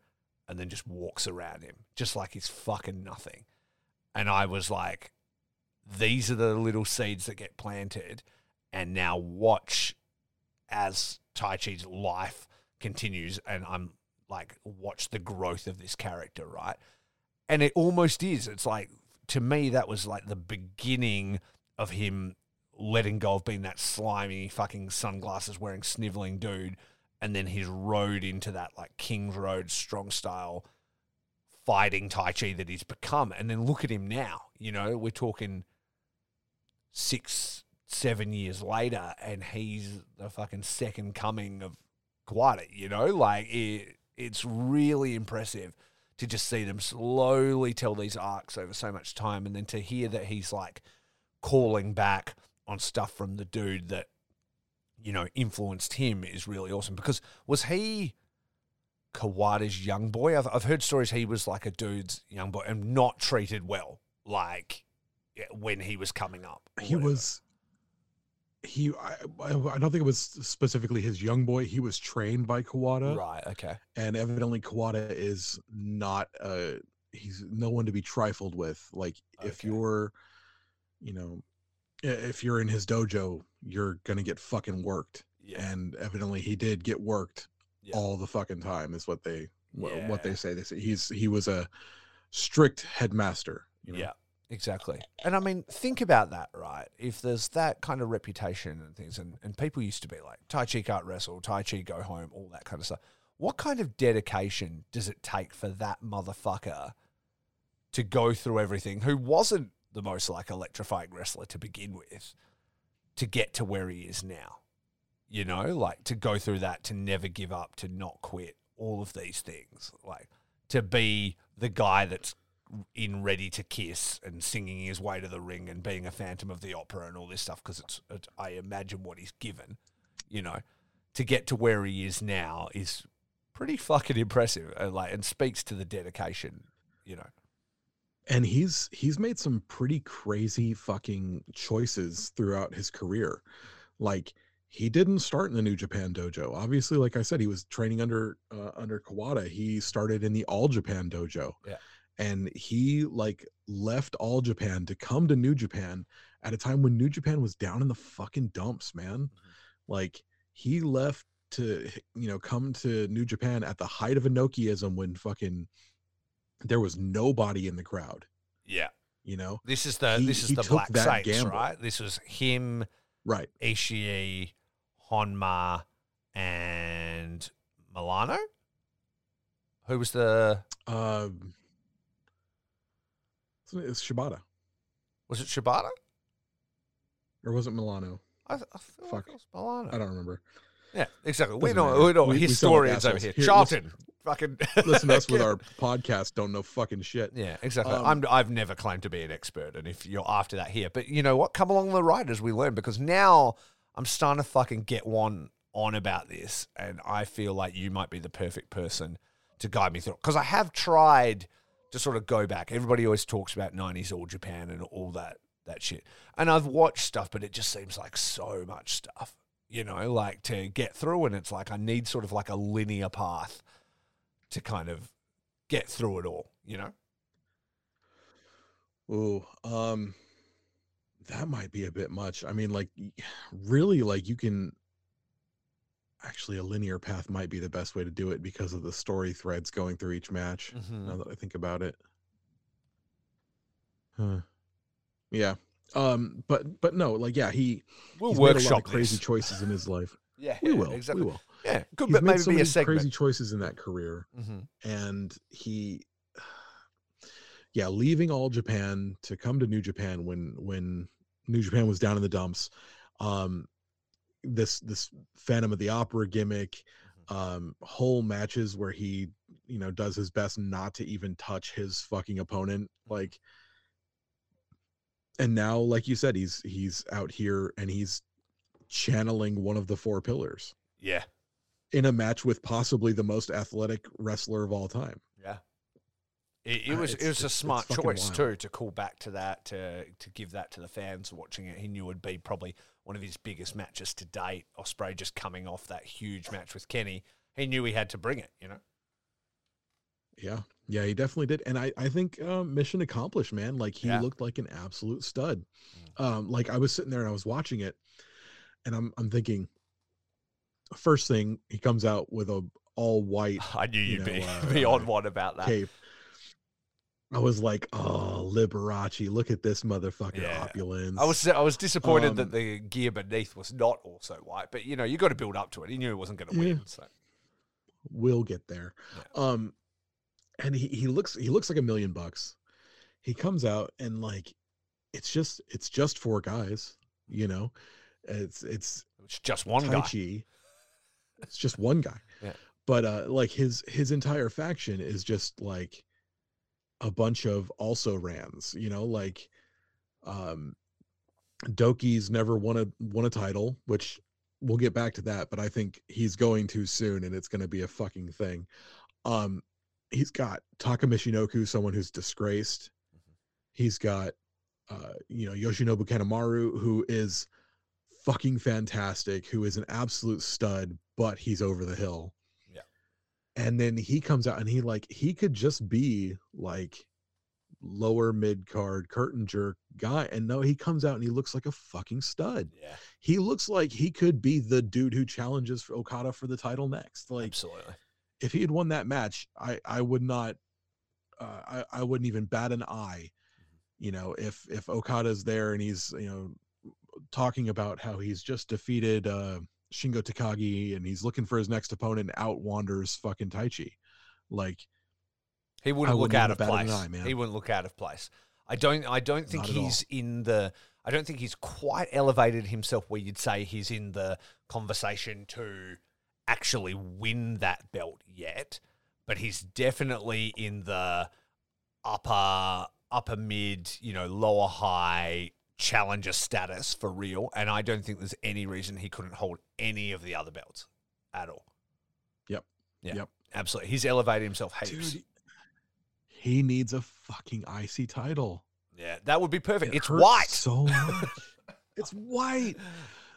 and then just walks around him, just like he's fucking nothing. And I was like, these are the little seeds that get planted. And now watch as Taichi's life continues. And I'm like, watch the growth of this character, right? And it almost is. It's like, to me, that was like the beginning of him letting go of being that slimy fucking sunglasses wearing sniveling dude and then his road into that like King's Road strong style fighting Taichi that he's become. And then look at him now. You know, we're talking six, seven years later, and he's the fucking second coming of Kawada, you know? Like, it, it's really impressive to just see them slowly tell these arcs over so much time. And then to hear that he's like calling back on stuff from the dude that you know, influenced him is really awesome. Because was he Kawada's young boy? I've, I've heard stories he was like a dude's young boy and not treated well, like yeah, when he was coming up. he whatever. was he I, I I don't think it was specifically his young boy he was trained by Kawada right. Okay. and evidently Kawada is not a he's no one to be trifled with like if you're you know if you're in his dojo you're going to get fucking worked Yeah. and evidently he did get worked Yeah. all the fucking time is what they what, what they say they say he's he was a strict headmaster you know? Yeah, exactly. And I mean, think about that, right? If there's that kind of reputation and things, and, and people used to be like, Taichi can't wrestle, Taichi go home, all that kind of stuff. What kind of dedication does it take for that motherfucker to go through everything, who wasn't the most like electrifying wrestler to begin with, to get to where he is now? You know, like to go through that, to never give up, to not quit, all of these things. Like to be the guy that's in Ready to Kiss and singing his way to the ring and being a Phantom of the Opera and all this stuff because it's, it, I imagine what he's given, you know, to get to where he is now is pretty fucking impressive. uh, like and speaks to the dedication, you know. And he's he's made some pretty crazy fucking choices throughout his career. Like he didn't start in the new japan dojo. Obviously like i said he was training under uh, under kawada. He started in the all japan dojo. Yeah. and he like left all japan to come to new japan at a time when new japan was down in the fucking dumps man. Like he left to you know come to new japan at the height of Inokiism when fucking there was nobody in the crowd Yeah. you know This is the He- this is the Black Saints, gamble. right? This was him, right Ishii, Honma, and Milano. Who was the um it's shibata was it Shibata? or was it milano I, th- I feel like Fuck. it was Milano. i don't remember Yeah, exactly. We're Doesn't not, matter. we're not We- we like historians over here. Here, Charlton, fucking [laughs] listen to us with [laughs] our podcast don't know fucking shit Yeah, exactly. Um, I'm, I've never claimed to be an expert, and if you're after that here, but you know what? Come along the ride as we learn, because now I'm starting to fucking get one on about this, and I feel like you might be the perfect person to guide me through. Because I have tried to sort of go back. Everybody always talks about '90s All Japan and all that that shit, and I've watched stuff, but it just seems like so much stuff. You know, like to get through, and it's like I need sort of like a linear path to kind of get through it all. You know. Ooh, um, that might be a bit much. I mean, like, really, like you can actually a linear path might be the best way to do it because of the story threads going through each match. Mhm. Now that I think about it, huh? Yeah. Um, but but no, like, yeah, he We'll he's made a lot workshop crazy choices in his life. Yeah, We will. exactly. We will. Yeah, could He's maybe so be a segment. crazy choices in that career. hmm and he yeah leaving all japan to come to new japan when when new japan was down in the dumps um this this phantom of the opera gimmick um whole matches where he you know does his best not to even touch his fucking opponent like and now like you said he's he's out here and he's channeling one of the four pillars Yeah, in a match with possibly the most athletic wrestler of all time yeah. It, it Uh, was it was a smart choice wild. too to call back to that to to give that to the fans watching it. He knew it'd be probably one of his biggest matches to date. Osprey just coming off that huge match with Kenny, he knew he had to bring it. You know. Yeah, yeah, he definitely did, and I I think uh, mission accomplished, man. Like he Yeah. looked like an absolute stud. Um, like I was sitting there and I was watching it, and I'm I'm thinking, first thing he comes out with a all white [laughs] I knew You you'd know, [laughs] be uh, be on one about that. cape. I was like, oh, Liberace, look at this motherfucker Yeah. opulence. I was I was disappointed that Um, the gear beneath was not also white, but you know you got to build up to it. He knew he wasn't going to win. Yeah. So we'll get there. Um, and he, he looks he looks like a million bucks. He comes out and like, it's just it's just four guys, you know. It's it's it's just one Tai guy. Chi. It's just one guy. [laughs] Yeah. But uh like his his entire faction is just like a bunch of also rans, you know, like um Douki's never won a won a title, which we'll get back to that, but I think he's going too soon and it's gonna be a fucking thing. Um he's got Taka Michinoku, someone who's disgraced. He's got uh, you know, Yoshinobu Kanemaru, who is fucking fantastic, who is an absolute stud, but he's over the hill. Yeah. And then he comes out and he like he could just be like lower mid card curtain jerk guy. And no, he comes out and he looks like a fucking stud. Yeah, He looks like he could be the dude who challenges for Okada for the title next. Like absolutely. if he had won that match, I I would not uh, I I wouldn't even bat an eye. You know, if if Okada's there and he's you know talking about how he's just defeated uh Shingo Takagi and he's looking for his next opponent out wanders fucking Taichi. Like He wouldn't look wouldn't out of place. eye. He wouldn't look out of place. I don't. I don't think all. he's in the. I don't think he's quite elevated himself where you'd say he's in the conversation to actually win that belt yet. But he's definitely in the upper upper mid, you know, lower high challenger status for real. And I don't think there's any reason he couldn't hold any of the other belts at all. Yep. Yeah. Yep. Absolutely. He's elevated himself heaps. dude he needs a fucking icy title. Yeah, that would be perfect. It it's white. so [laughs] much. it's white.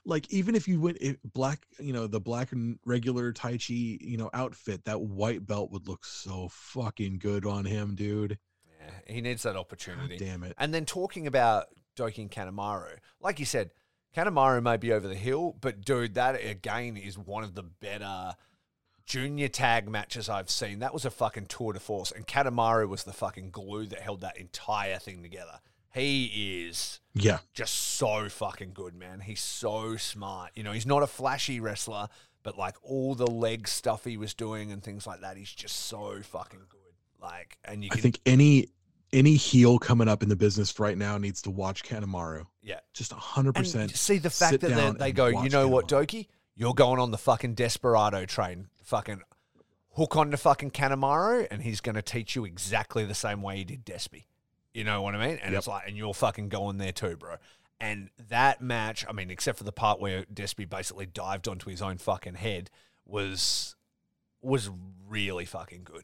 Like even if you went it, black, you know, the black and regular Taichi, you know, outfit, that white belt would look so fucking good on him, dude. Yeah, he needs that God opportunity. damn it. And then talking about Douki and Kanemaru, like you said, Kanemaru may be over the hill, but dude, that again is one of the better junior tag matches I've seen. That was a fucking tour de force, and Kanemaru was the fucking glue that held that entire thing together. He is Yeah. just so fucking good, man. He's so smart. You know, he's not a flashy wrestler, but like all the leg stuff he was doing and things like that, he's just so fucking good. Like, and you I can, think any any heel coming up in the business right now needs to watch Kanemaru. yeah. Just hundred And percent. see the fact that they, they go, you know what, Kanemaru." Douki? You're going on the fucking Desperado train. Fucking hook on to fucking Kanemaru, and he's going to teach you exactly the same way he did Despy. You know what I mean? And Yep. it's like, and you're fucking going there too, bro. And that match, I mean, except for the part where Despy basically dived onto his own fucking head, was was really fucking good.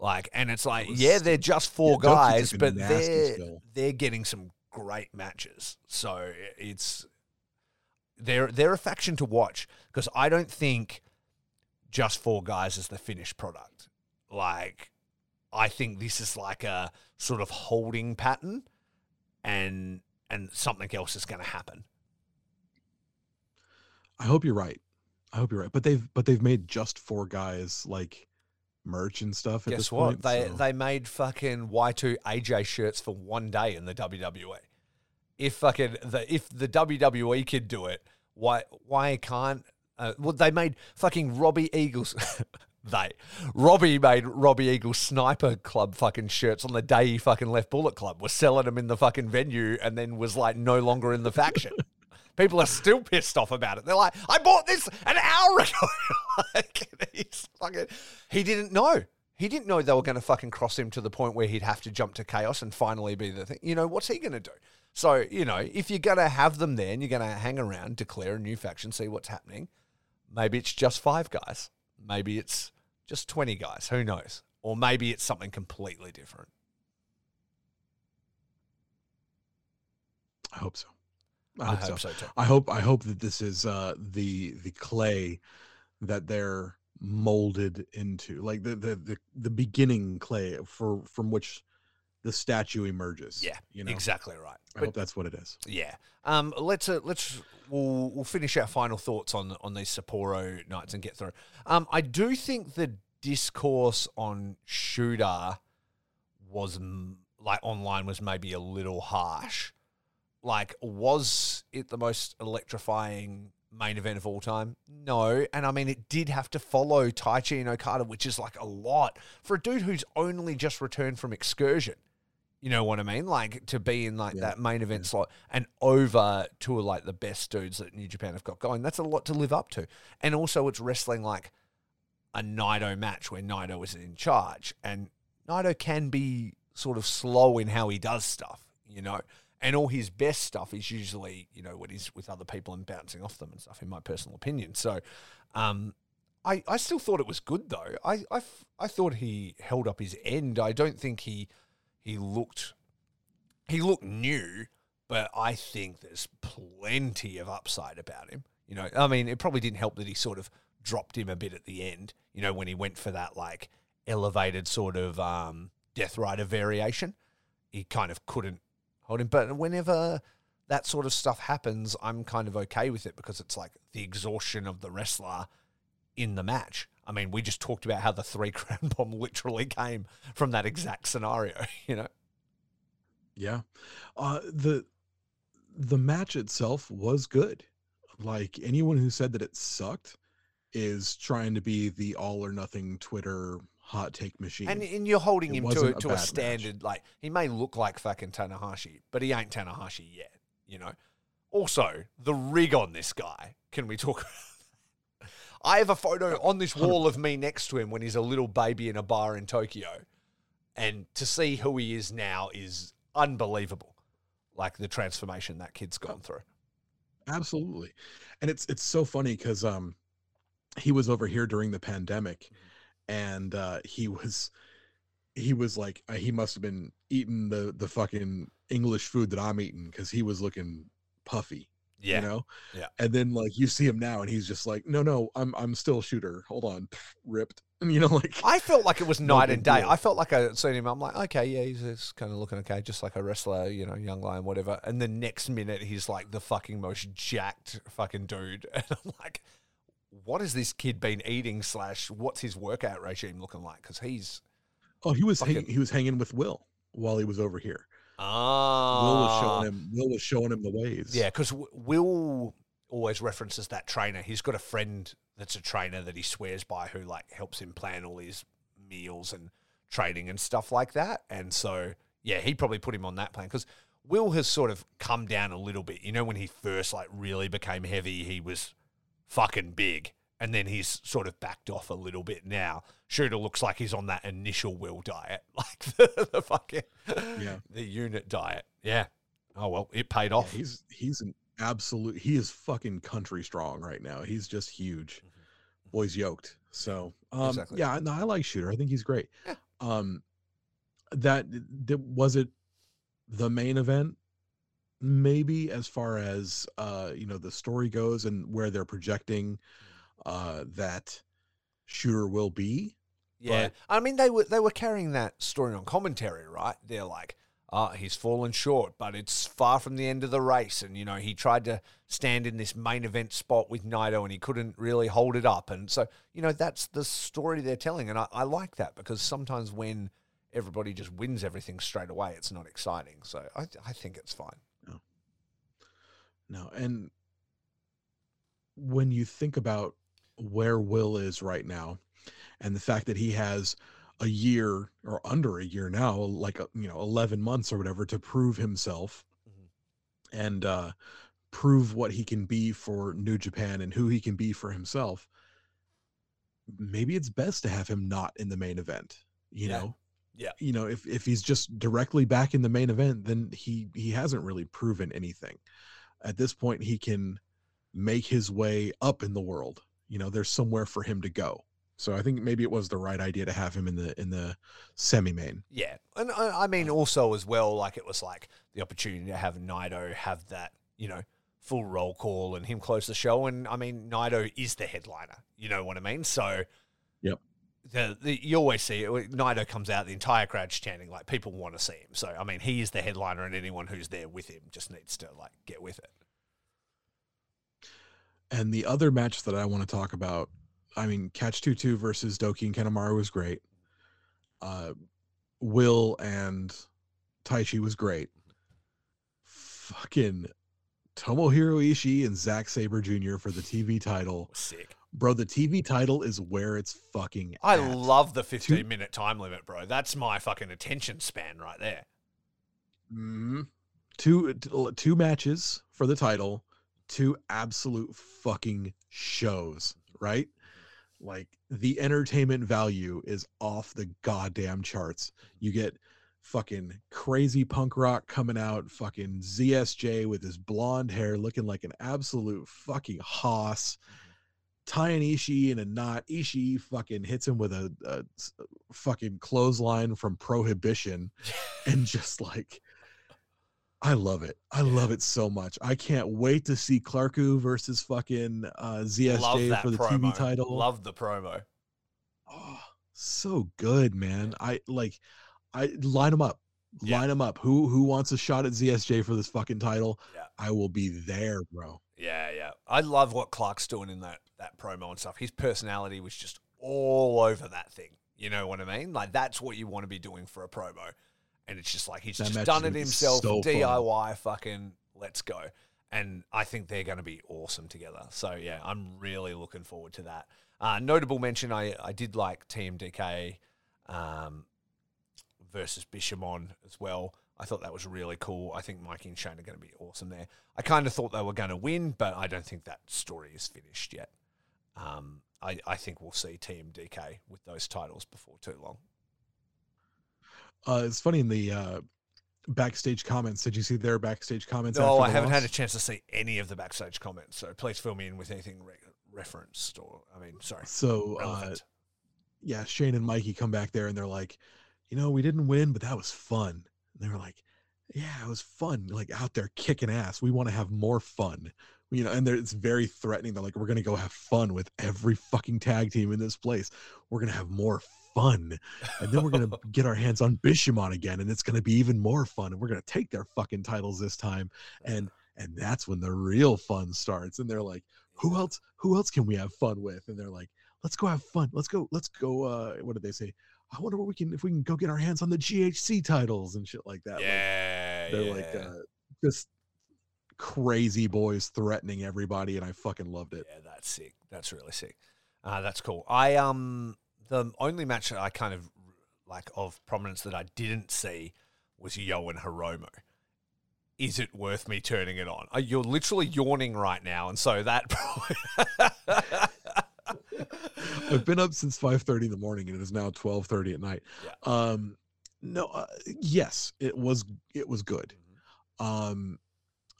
Like, and it's like, was- yeah, they're just four Yeah, guys, but they're they're getting some great matches. So it's they're they're a faction to watch because I don't think just four guys is the finished product. Like, I think this is like a sort of holding pattern, and and something else is going to happen. I hope you're right. I hope you're right. But they've but they've made just four guys like merch and stuff at Guess what? point. they so- they made fucking Y two AJ shirts for one day in the WWE. If fucking the if the WWE could do it, why why can't? Uh, well, they made fucking Robbie Eagles. [laughs] they Robbie made Robbie Eagles Sniper Club fucking shirts on the day he fucking left Bullet Club. Was selling them in the fucking venue and then was like no longer in the faction. People are still pissed off about it. They're like, I bought this an hour ago. [laughs] like, fucking, he didn't know. He didn't know they were going to fucking cross him to the point where he'd have to jump to chaos and finally be the thing. You know, what's he going to do? So, you know, if you're going to have them there and you're going to hang around, declare a new faction, see what's happening, maybe it's just five guys. Maybe it's just 20 guys. Who knows? Or maybe it's something completely different. I hope so. I hope so, too. I hope I hope that this is uh the the clay that they're molded into like the the the, the beginning clay for from which the statue emerges Yeah, you know Exactly right. i But hope that's what it is Yeah. Um, let's uh, let's we'll we'll finish our final thoughts on on these Sapporo nights and get through. Um, I do think the discourse on shooter was m- like online was maybe a little harsh. Like, was it the most electrifying main event of all time? No. And I mean, it did have to follow Taichi and Okada, which is like a lot for a dude who's only just returned from excursion. You know what I mean? Like to be in like Yeah, that main event slot and over to like the best dudes that New Japan have got going. That's a lot to live up to. And also, it's wrestling like a Naito match where Naito is in charge, and Naito can be sort of slow in how he does stuff, you know. And all his best stuff is usually, you know, when he's with other people and bouncing off them and stuff. In my personal opinion, so um, I I still thought it was good though. I I, I thought he held up his end. I don't think he he looked he looked new, but I think there's plenty of upside about him. You know, I mean, it probably didn't help that he sort of dropped him a bit at the end. You know, when he went for that like elevated sort of um, Death Rider variation, he kind of couldn't But whenever that sort of stuff happens, I'm kind of okay with it because it's like the exhaustion of the wrestler in the match. I mean, we just talked about how the three [laughs] crown bomb literally came from that exact scenario, [laughs] you know? yeah uh the the match itself was good like anyone who said that it sucked is trying to be the all or nothing twitter hot take machine And, and you're holding It him to, a, wasn't a to a bad match. standard, like, he may look like fucking Tanahashi, but he ain't Tanahashi yet, you know? Also, the rig on this guy, can we talk [laughs] I have a photo on this wall of me next to him when he's a little baby in a bar in Tokyo. And to see who he is now is unbelievable. Like the transformation that kid's gone through. absolutely and it's it's so funny because um he was over here during the pandemic and uh he was he was like uh, he must have been eating the the fucking English food that I'm eating because he was looking puffy. Yeah. You know? Yeah. And then like you see him now and he's just like, no, no, I'm I'm still shooter. Hold on. [laughs] Ripped. And [laughs] you know, like I felt like it was night and day. deal. I felt like I seen him. I'm like, okay, yeah, he's, he's kind of looking okay, just like a wrestler, you know, young lion, whatever. And the next minute, he's like the fucking most jacked fucking dude, [laughs] and I'm like, what has this kid been eating? Slash, what's his workout regime looking like? Because he's oh he was Fucking- hanging, he was hanging with Will while he was over here. ah, Will was showing him Will was showing him the ways. Yeah, because Will always references that trainer. He's got a friend that's a trainer that he swears by who like helps him plan all his meals and training and stuff like that. And so, yeah, he probably put him on that plan because Will has sort of come down a little bit. You know, when he first like really became heavy, he was fucking big. And then he's sort of backed off a little bit now. Shooter looks like he's on that initial Will diet, [laughs] like the, the fucking Yeah. the unit diet. Yeah. Oh well, it paid Yeah, off. he's he's an absolute he is fucking country strong right now. He's just huge. Boy's yoked. So um Mm-hmm. Exactly. yeah, no, I like Shooter. I think he's great. Yeah. Um that, that was it the main event maybe as far as uh you know the story goes and where they're projecting uh that shooter will be Yeah, But- I mean they were they were carrying that story on commentary, right? They're like, ah, he's fallen short, but it's far from the end of the race, and you know he tried to stand in this main event spot with Naito, and he couldn't really hold it up, and so you know that's the story they're telling, and I, I like that because sometimes when everybody just wins everything straight away, it's not exciting. So I I think it's fine. No and when you think about where will is right now and the fact that he has a year or under a year now like uh, you know 11 months or whatever to prove himself Mhm. and uh prove what he can be for new japan and who he can be for himself maybe it's best to have him not in the main event you Yeah. know Yeah. you know if if he's just directly back in the main event then he he hasn't really proven anything at this point he can make his way up in the world you know there's somewhere for him to go so i think maybe it was the right idea to have him in the in the semi main Yeah, and I, I mean also as well, like it was like the opportunity to have Naito have that, you know, full roll call and him close the show. And I mean, Naito is the headliner. You know what I mean? So, Yep. The, the, you always see it. Naito comes out, the entire crowd's chanting, like people want to see him. So, I mean, he is the headliner, and anyone who's there with him just needs to like get with it. and the other match that i want to talk about i mean catch 2-2 versus douki and kanemaru was great uh will and taichi was great fucking tomohiro ishii and Zack Sabre jr for the tv title Sick. Bro the tv title is where it's fucking I at. love the 15 minute time limit, bro. That's my fucking attention span right there. Mhm. two two matches for the title two absolute fucking shows right like the entertainment value is off the goddamn charts you get fucking crazy punk rock coming out fucking zsj with his blonde hair looking like an absolute fucking hoss tying Ishii in a knot. Ishii fucking hits him with a fucking clothesline from Prohibition, [laughs] and just like, I love it. I love it so much. I can't wait to see Clarku versus fucking uh, ZSJ for the promo. TV title. Love the promo. Oh, so good, man. I like, I line them up. Yeah. Line them up. Who who wants a shot at ZSJ for this fucking title? Yeah. I will be there, bro. Yeah, yeah. I love what Clark's doing in that that promo and stuff. His personality was just all over that thing. You know what I mean? Like that's what you want to be doing for a promo. And it's just like he's That just done it himself, so fun. DIY fucking let's go. And I think they're going to be awesome together. So yeah, I'm really looking forward to that. Uh, notable mention, I I did like TMDK um, versus Bishamon as well. I thought that was really cool. I think Mikey and Shane are going to be awesome there. I kind of thought they were going to win, but I don't think that story is finished yet. Um, I, I think we'll see TMDK with those titles before too long. Uh, it's funny in the uh, backstage comments. Did you see their backstage comments? No, Oh, I haven't had a chance to see any of the backstage comments, so please fill me in with anything re- referenced or, I mean, sorry, So uh, yeah, Shane and Mikey come back there and they're like, you know, we didn't win, but that was fun. And they were like, yeah, it was fun. Like out there kicking ass. We want to have more fun. You know, and they're, it's very threatening. They're like, we're gonna go have fun with every fucking tag team in this place. We're gonna have more fun, and then we're gonna [laughs] get our hands on Bishamon again, and it's gonna be even more fun. And we're gonna take their fucking titles this time, and [laughs] and that's when the real fun starts. And they're like, who else? Who else can we have fun with? And they're like, let's go have fun. Let's go. Let's go. Uh, what did they say? I wonder what we can if we can go get our hands on the GHC titles and shit like that. Like, Yeah, they're yeah. like uh, just crazy boys threatening everybody, and I fucking loved it. Yeah, that's sick. That's really sick. Uh, that's cool. I um the only match that I kind of like of prominence that I didn't see was Yo and Hiromu. Is it worth me turning it on? Uh, You're literally yawning right now, and so that [laughs] probably. I've been up since five thirty in the morning, and it is now twelve thirty at night. Yeah. Um, no, uh, yes, it was it was good. Um,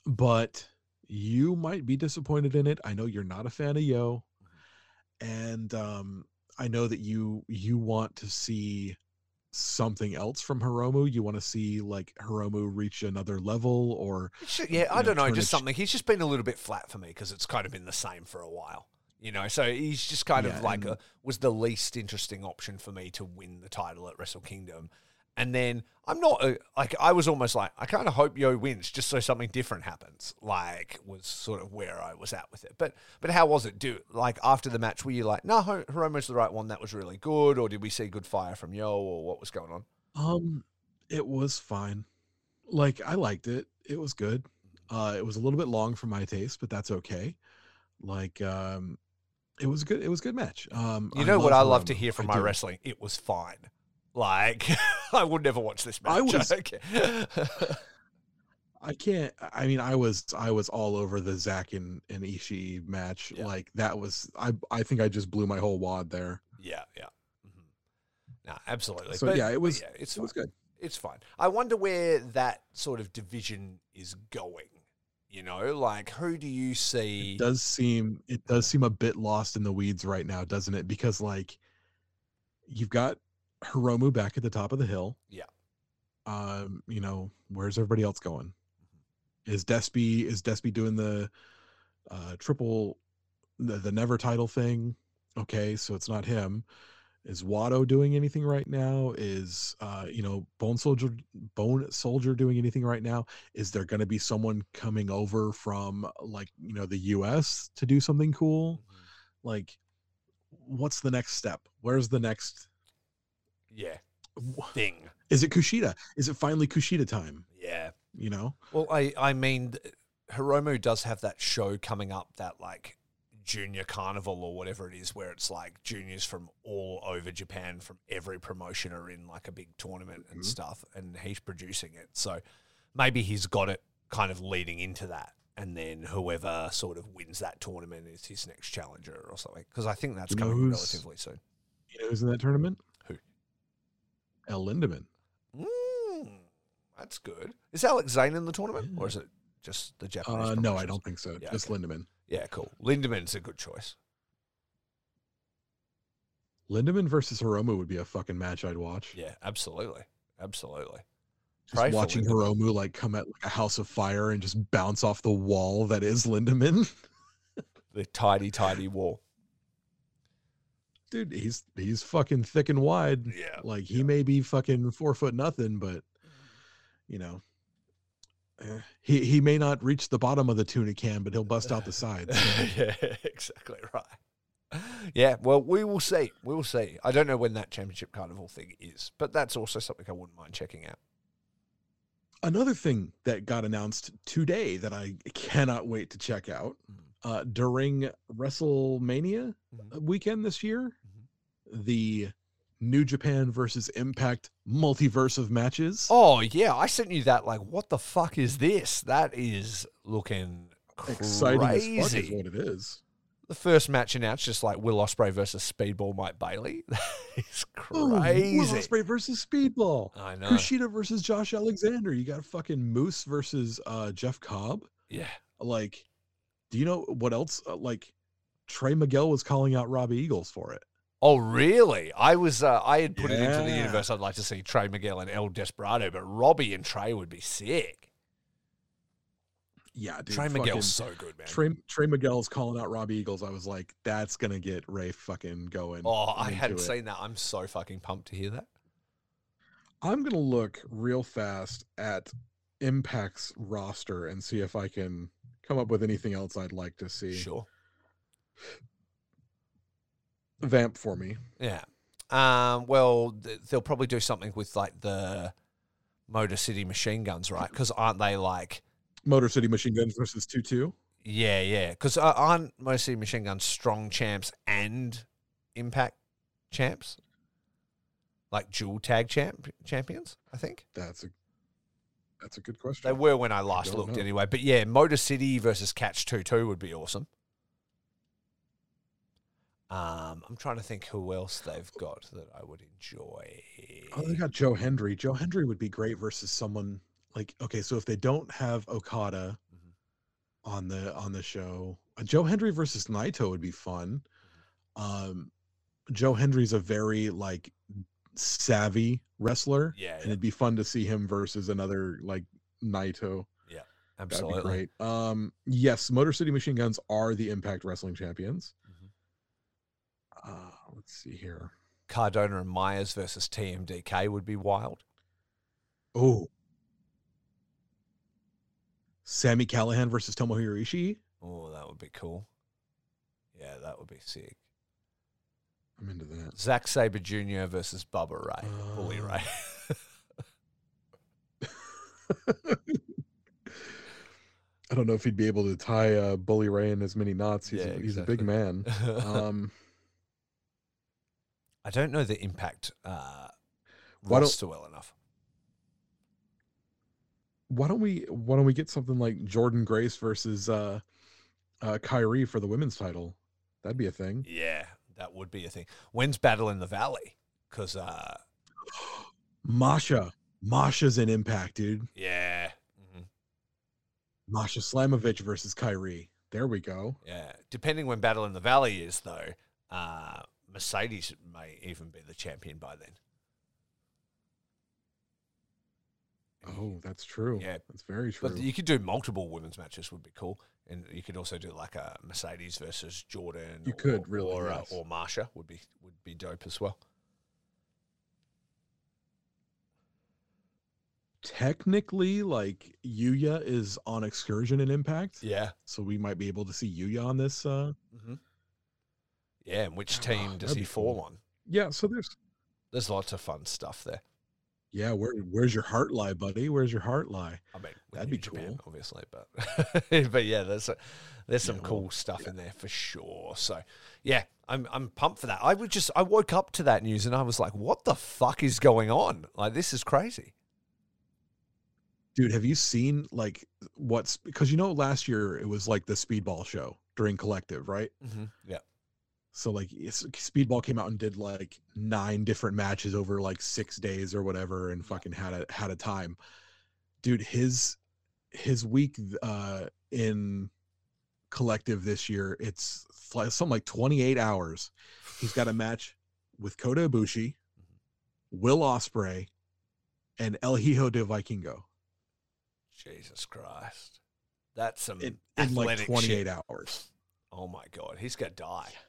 but you might be disappointed in it. I know you're not a fan of Yo, and um, I know that you you want to see something else from Hiromu. You want to see like Hiromu reach another level, or yeah, I know, don't know, just something. He's just been a little bit flat for me because it's kind of been the same for a while, you know. So he's just kind Yeah, of like a was the least interesting option for me to win the title at Wrestle Kingdom. And then I'm not a, like I was almost like I kind of hope Yo wins just so something different happens. Like was sort of where I was at with it. But but how was it? Do like after the match were you like no Hi- Hiromu's the right one that was really good, or did we see good fire from Yo, or what was going on? Um, it was fine. Like I liked it. It was good. Uh, it was a little bit long for my taste, but that's okay. Like, um, it was good. It was a good match. Um, You know what I love to hear from I my do. wrestling? It was fine. Like [laughs] I would never watch this match. I was- Okay. I can't. I mean, I was I was all over the Zack and and Ishii match. Yeah. Like that was. I I think I just blew my whole wad there. yeah, yeah. hmm No, absolutely. So, But- yeah, it was- Yeah, it's It was fine. good. It's fine. I wonder where that sort of division is going. You know, like who do you see? It does seem it does seem a bit lost in the weeds right now, doesn't it? Because like you've got Hiromu back at the top of the hill. Yeah. Um, you know, where's everybody else going? Is Despy is Despy doing the uh triple the, the never title thing? Okay, so it's not him. Is Wato doing anything right now? Is uh you know Bone Soldier Bone Soldier doing anything right now? Is there going to be someone coming over from like you know the US to do something cool? Mhm. Like what's the next step? Where's the next Yeah, thing. Is it Kushida? Is it finally Kushida time? Yeah. You know? Well, I I mean, Hiromu does have that show coming up that like junior carnival or whatever it is, where it's like juniors from all over Japan from every promotion are in like a big tournament and Mhm. stuff, and he's producing it. So maybe he's got it kind of leading into that. And then whoever sort of wins that tournament is his next challenger or something. Because I think that's You coming relatively soon. You know who's in that tournament? Lindaman. Mm, that's good. Is Alex Zayne in the tournament, or is it just the Japanese? Uh, no, I don't think so. Yeah, Just okay. Lindaman. Yeah, cool. Lindaman's a good choice. Lindaman versus Hiromu would be a fucking match I'd watch. Yeah, absolutely, absolutely. Just Pray watching. Hiromu like come at like a house of fire and just bounce off the wall that is Lindaman. [laughs] The tidy, tidy wall. Dude, he's he's fucking thick and wide. Yeah, Like he may be fucking four foot nothing, but you know, eh, he he may not reach the bottom of the tuna can, but he'll bust out the sides. so. [laughs] yeah, exactly right. Yeah, well, we will see. We will see. I don't know when that championship carnival thing is, but that's also something I wouldn't mind checking out. Another thing that got announced today that I cannot wait to check out Mhm. Uh, during WrestleMania Mhm. weekend this year, the New Japan versus Impact multiverse of matches. Oh yeah, I sent you that. Like, what the fuck is this? That is looking crazy. exciting as fuck is what it is. The first match announced, just like Will Ospreay versus Speedball Mike Bailey. [laughs] It's Ooh, Will crazy. Ospreay versus Speedball. I know. Kushida versus Josh Alexander. You got fucking Moose versus uh, Jeff Cobb. Yeah. Like, do you know what else? Uh, like, Trey Miguel was calling out Robbie Eagles for it. Oh, really? I was. Uh, I had put it into the universe. I'd like to see Trey Miguel and El Desperado, but Robbie and Trey would be sick. Yeah, dude. Trey fucking Miguel's so good, man. Trey, Trey Miguel's calling out Robbie Eagles. I was like, that's gonna get Ray fucking going. oh, I hadn't it. seen that. I'm so fucking pumped to hear that. I'm gonna look real fast at Impact's roster and see if I can come up with anything else I'd like to see. Sure. Vamp for me. Yeah. Um, well, th- they'll probably do something with like the Motor City machine guns, right? Because aren't they like, Motor City Machine Guns versus two two. yeah, yeah. Because uh, aren't Motor City machine guns strong champs and impact champs? Like dual tag champ champions, I think. That's a that's a good question. They were when I last don't looked, know. anyway. But yeah, Motor City versus Catch Two Two would be awesome. Um, I'm trying to think who else they've got that I would enjoy. Oh, they got Joe Hendry. Joe Hendry would be great versus someone like okay, so if they don't have Okada Mhm. on the on the show, uh, Joe Hendry versus Naito would be fun. Um, Joe Hendry's a very like savvy wrestler, Yeah, and yeah, it'd be fun to see him versus another like Naito. That'd absolutely. great. Um, yes, Motor City Machine Guns are the Impact Wrestling champions. Mhm. Uh, let's see here. Cardona and Myers versus TMDK would be wild. Oh. Sami Callihan versus Tomohiro Ishii. Oh, that would be cool. Yeah, that would be sick. I'm into that. Zack Sabre Jr. versus Bubba Ray, Bully Uh, Ray. [laughs] I don't know if he'd be able to tie uh, Bully Ray in as many knots. He's, Yeah, a, he's a big man. [laughs] Um, I don't know the impact uh, roster well enough. why don't we why don't we get something like Jordynne Grace versus uh, uh, Kairi for the women's title? That'd be a thing. Yeah, that would be a thing. When's Battle in the Valley? Because uh, Masha, Masha's an impact, dude. yeah, mhm, Masha Slamovich versus Kairi. There we go. yeah. Depending when Battle in the Valley is, though, uh, Mercedes may even be the champion by then. Oh, that's true. Yeah. that's very true. But you could do multiple women's matches would be cool, and you could also do like a Mercedes versus Jordan. You or- could, really, or, uh, or Masha would be would be dope as well. Technically, like Yuya is on excursion in Impact, Yeah, so we might be able to see Yuya on this. Uh, hmm yeah. And which Ah, team does he fall cool. on? yeah. So there's There's lots of fun stuff there. Yeah. Where where's your heart lie, buddy? Where's your heart lie? I mean, That'd be Japan, cool. obviously, but [laughs] but yeah, there's a, there's some Yeah, cool stuff yeah. in there for sure. So yeah, I'm I'm pumped for that. I would just I woke up to that news and I was like, what the fuck is going on? Like this is crazy. Dude, have you seen like what's because you know last year it was like the speedball show during collective, right? Mm-hmm. Yeah. So like speedball came out and did like nine different matches over like six days or whatever, and fucking had a had a time. Dude, his his week uh in collective this year, it's like something like 28 hours. He's got a [sighs] match with Kota Ibushi, Will Ospreay, and El Hijo de Vikingo Jesus Christ. That's some in, in like 28 hours. Oh my god, he's gonna die. Yeah.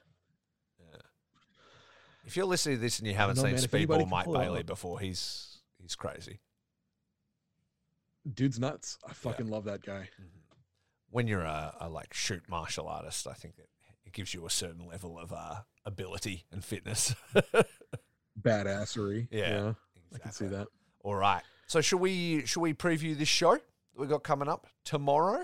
If you're listening to this and you haven't know, seen man, Speedball Mike Bailey before, he's he's crazy. Dude's nuts. I fucking love that guy. When you're a, a like shoot martial artist, I think that it gives you a certain level of uh, ability and fitness. [laughs] Badassery. Yeah, yeah I can see that. All right. So should we should we preview this show that we got coming up tomorrow?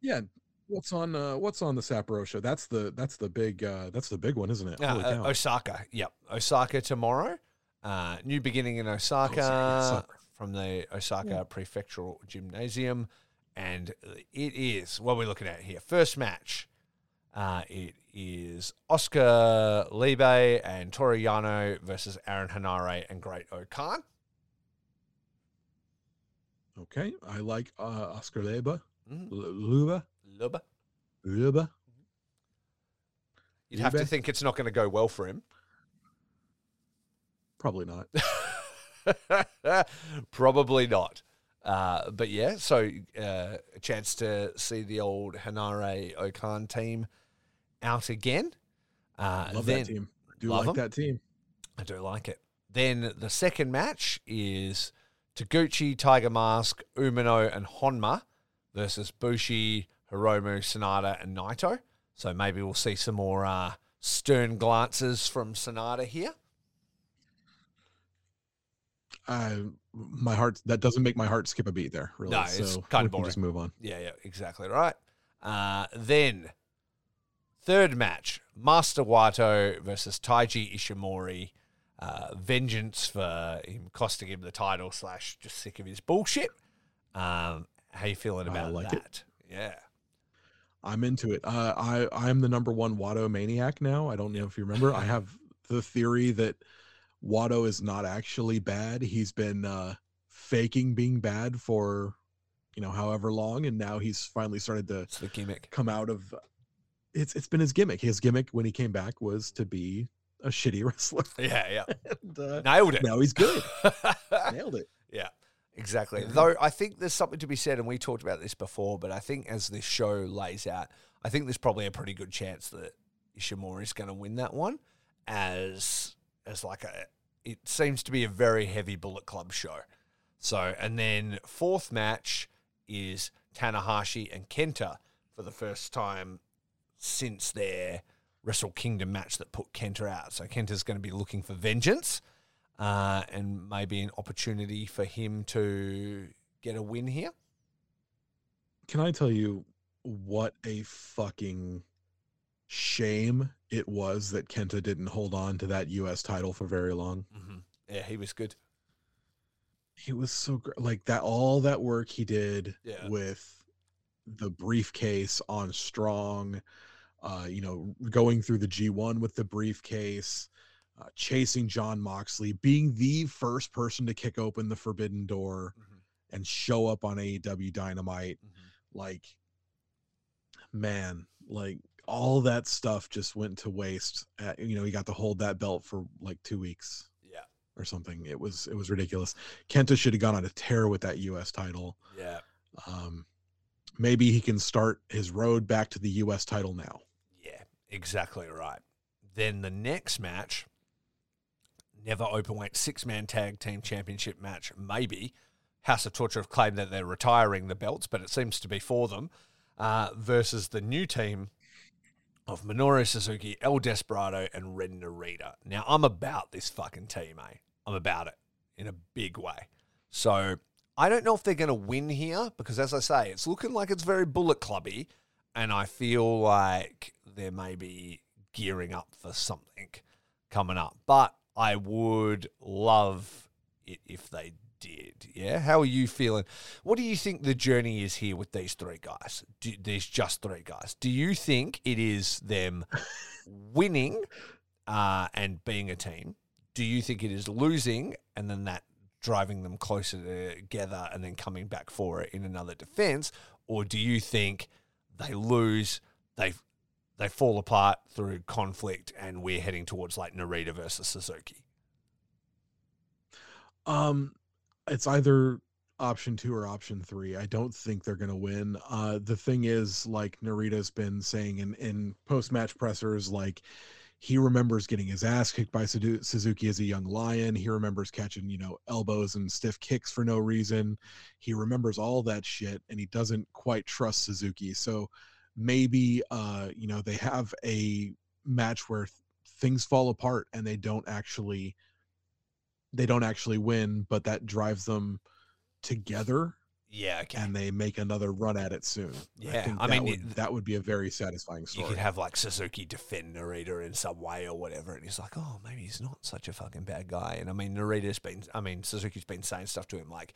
Yeah. What's on uh what's on the Sapporo show? That's the that's the big uh that's the big one, isn't it? Uh, uh. Osaka. Yep. Osaka tomorrow. Uh, new beginning in Osaka, Osaka, from the Osaka Prefectural Gymnasium. And it is what we're looking at here. First match. Uh, it is Oskar Leube and Toru Yano versus Aaron Henare and Great-O-Khan. Okay. I like uh Oscar Leba. Mhm. L- Luba. Luba. You'd have to think it's not going to go well for him. Probably not. [laughs] Probably not. Uh, but yeah, so uh, a chance to see the old Henare O-Khan team out again. Uh, Love then, that team. Do Love like 'em. that team. I do like it. Then the second match is Taguchi, Tiger Mask, Umino, and Honma versus Bushi, Hiromu, Sanada, and Naito. So maybe we'll see some more uh, stern glances from Sanada here. Uh, my heart that doesn't make my heart skip a beat there. Really. No, it's so kinda we can just move on. Yeah, yeah, exactly right. Uh, then, third match Master Wato versus Taiji Ishimori. Uh, vengeance for him costing him the title, slash, just sick of his bullshit. Um, how you feeling about like it. that? Yeah. I'm into it. Uh, I I'm the number one Wato maniac now. I don't know if you remember. I [laughs] have the theory that Wato is not actually bad. He's been uh, faking being bad for you know however long, and now he's finally started to It's the gimmick. come out of. It's it's been his gimmick. His gimmick when he came back was to be a shitty [laughs] wrestler. Yeah, yeah. and, uh, Nailed it. now he's good. [laughs] Nailed it. Yeah, exactly. Though I think there's something to be said, and we talked about this before, but I think as this show lays out, I think there's probably a pretty good chance that Ishimori is going to win that one, as as like a. It seems to be a very heavy Bullet Club show. So, and then fourth match is Tanahashi and Kenta for the first time since their Wrestle Kingdom match that put Kenta out. So Kenta's going to be looking for vengeance uh, and maybe an opportunity for him to get a win here. Can I tell you what a fucking shame it was that Kenta didn't hold on to that US title for very long? Mm-hmm. Yeah, he was good. He was so great. Like that, all that work he did Yeah. with the briefcase on Strong, uh, you know, going through the G1 with the briefcase, uh, chasing Jon Moxley, being the first person to kick open the forbidden door and show up on AEW Dynamite. like man like all that stuff just went to waste uh, you know he got to hold that belt for like two weeks Yeah, or something. It was it was ridiculous. Kenta should have gone on a tear with that us title. Yeah, um maybe he can start his road back to the us title now. Yeah, exactly right. Then the next match, never open openweight six man tag team championship match, maybe. House of Torture have claimed that they're retiring the belts, but it seems to be for them, uh, versus the new team of Minoru Suzuki, El Desperado, and Ren Narita. Now, I'm about this fucking team, eh? I'm about it in a big way. So, I don't know if they're going to win here because, as I say, it's looking like it's very Bullet Clubby, and I feel like they may be gearing up for something coming up. But I would love it if they did. Yeah, how are you feeling? What do you think the journey is here with these three guys? Do, these just three guys. Do you think it is them [laughs] winning uh, and being a team? Do you think it is losing and then that driving them closer together and then coming back for it in another defense? Or do you think they lose, they they fall apart through conflict, and we're heading towards like Narita versus Suzuki? Um, it's either option two or option three. I don't think they're gonna win. Uh, the thing is, like Narita's been saying in in post match pressers, like he remembers getting his ass kicked by Suzuki as a young lion. He remembers catching, you know, elbows and stiff kicks for no reason. He remembers all that shit, and he doesn't quite trust Suzuki. So maybe, uh, you know, they have a match where th- things fall apart and they don't actually they don't actually win, but that drives them together Yeah, okay. and they make another run at it soon. Yeah, I that mean, would, it- that would be a very satisfying story. you could have like Suzuki defend Narita in some way or whatever, and he's like, oh, maybe he's not such a fucking bad guy. And I mean, Narita's been, I mean, Suzuki's been saying stuff to him like,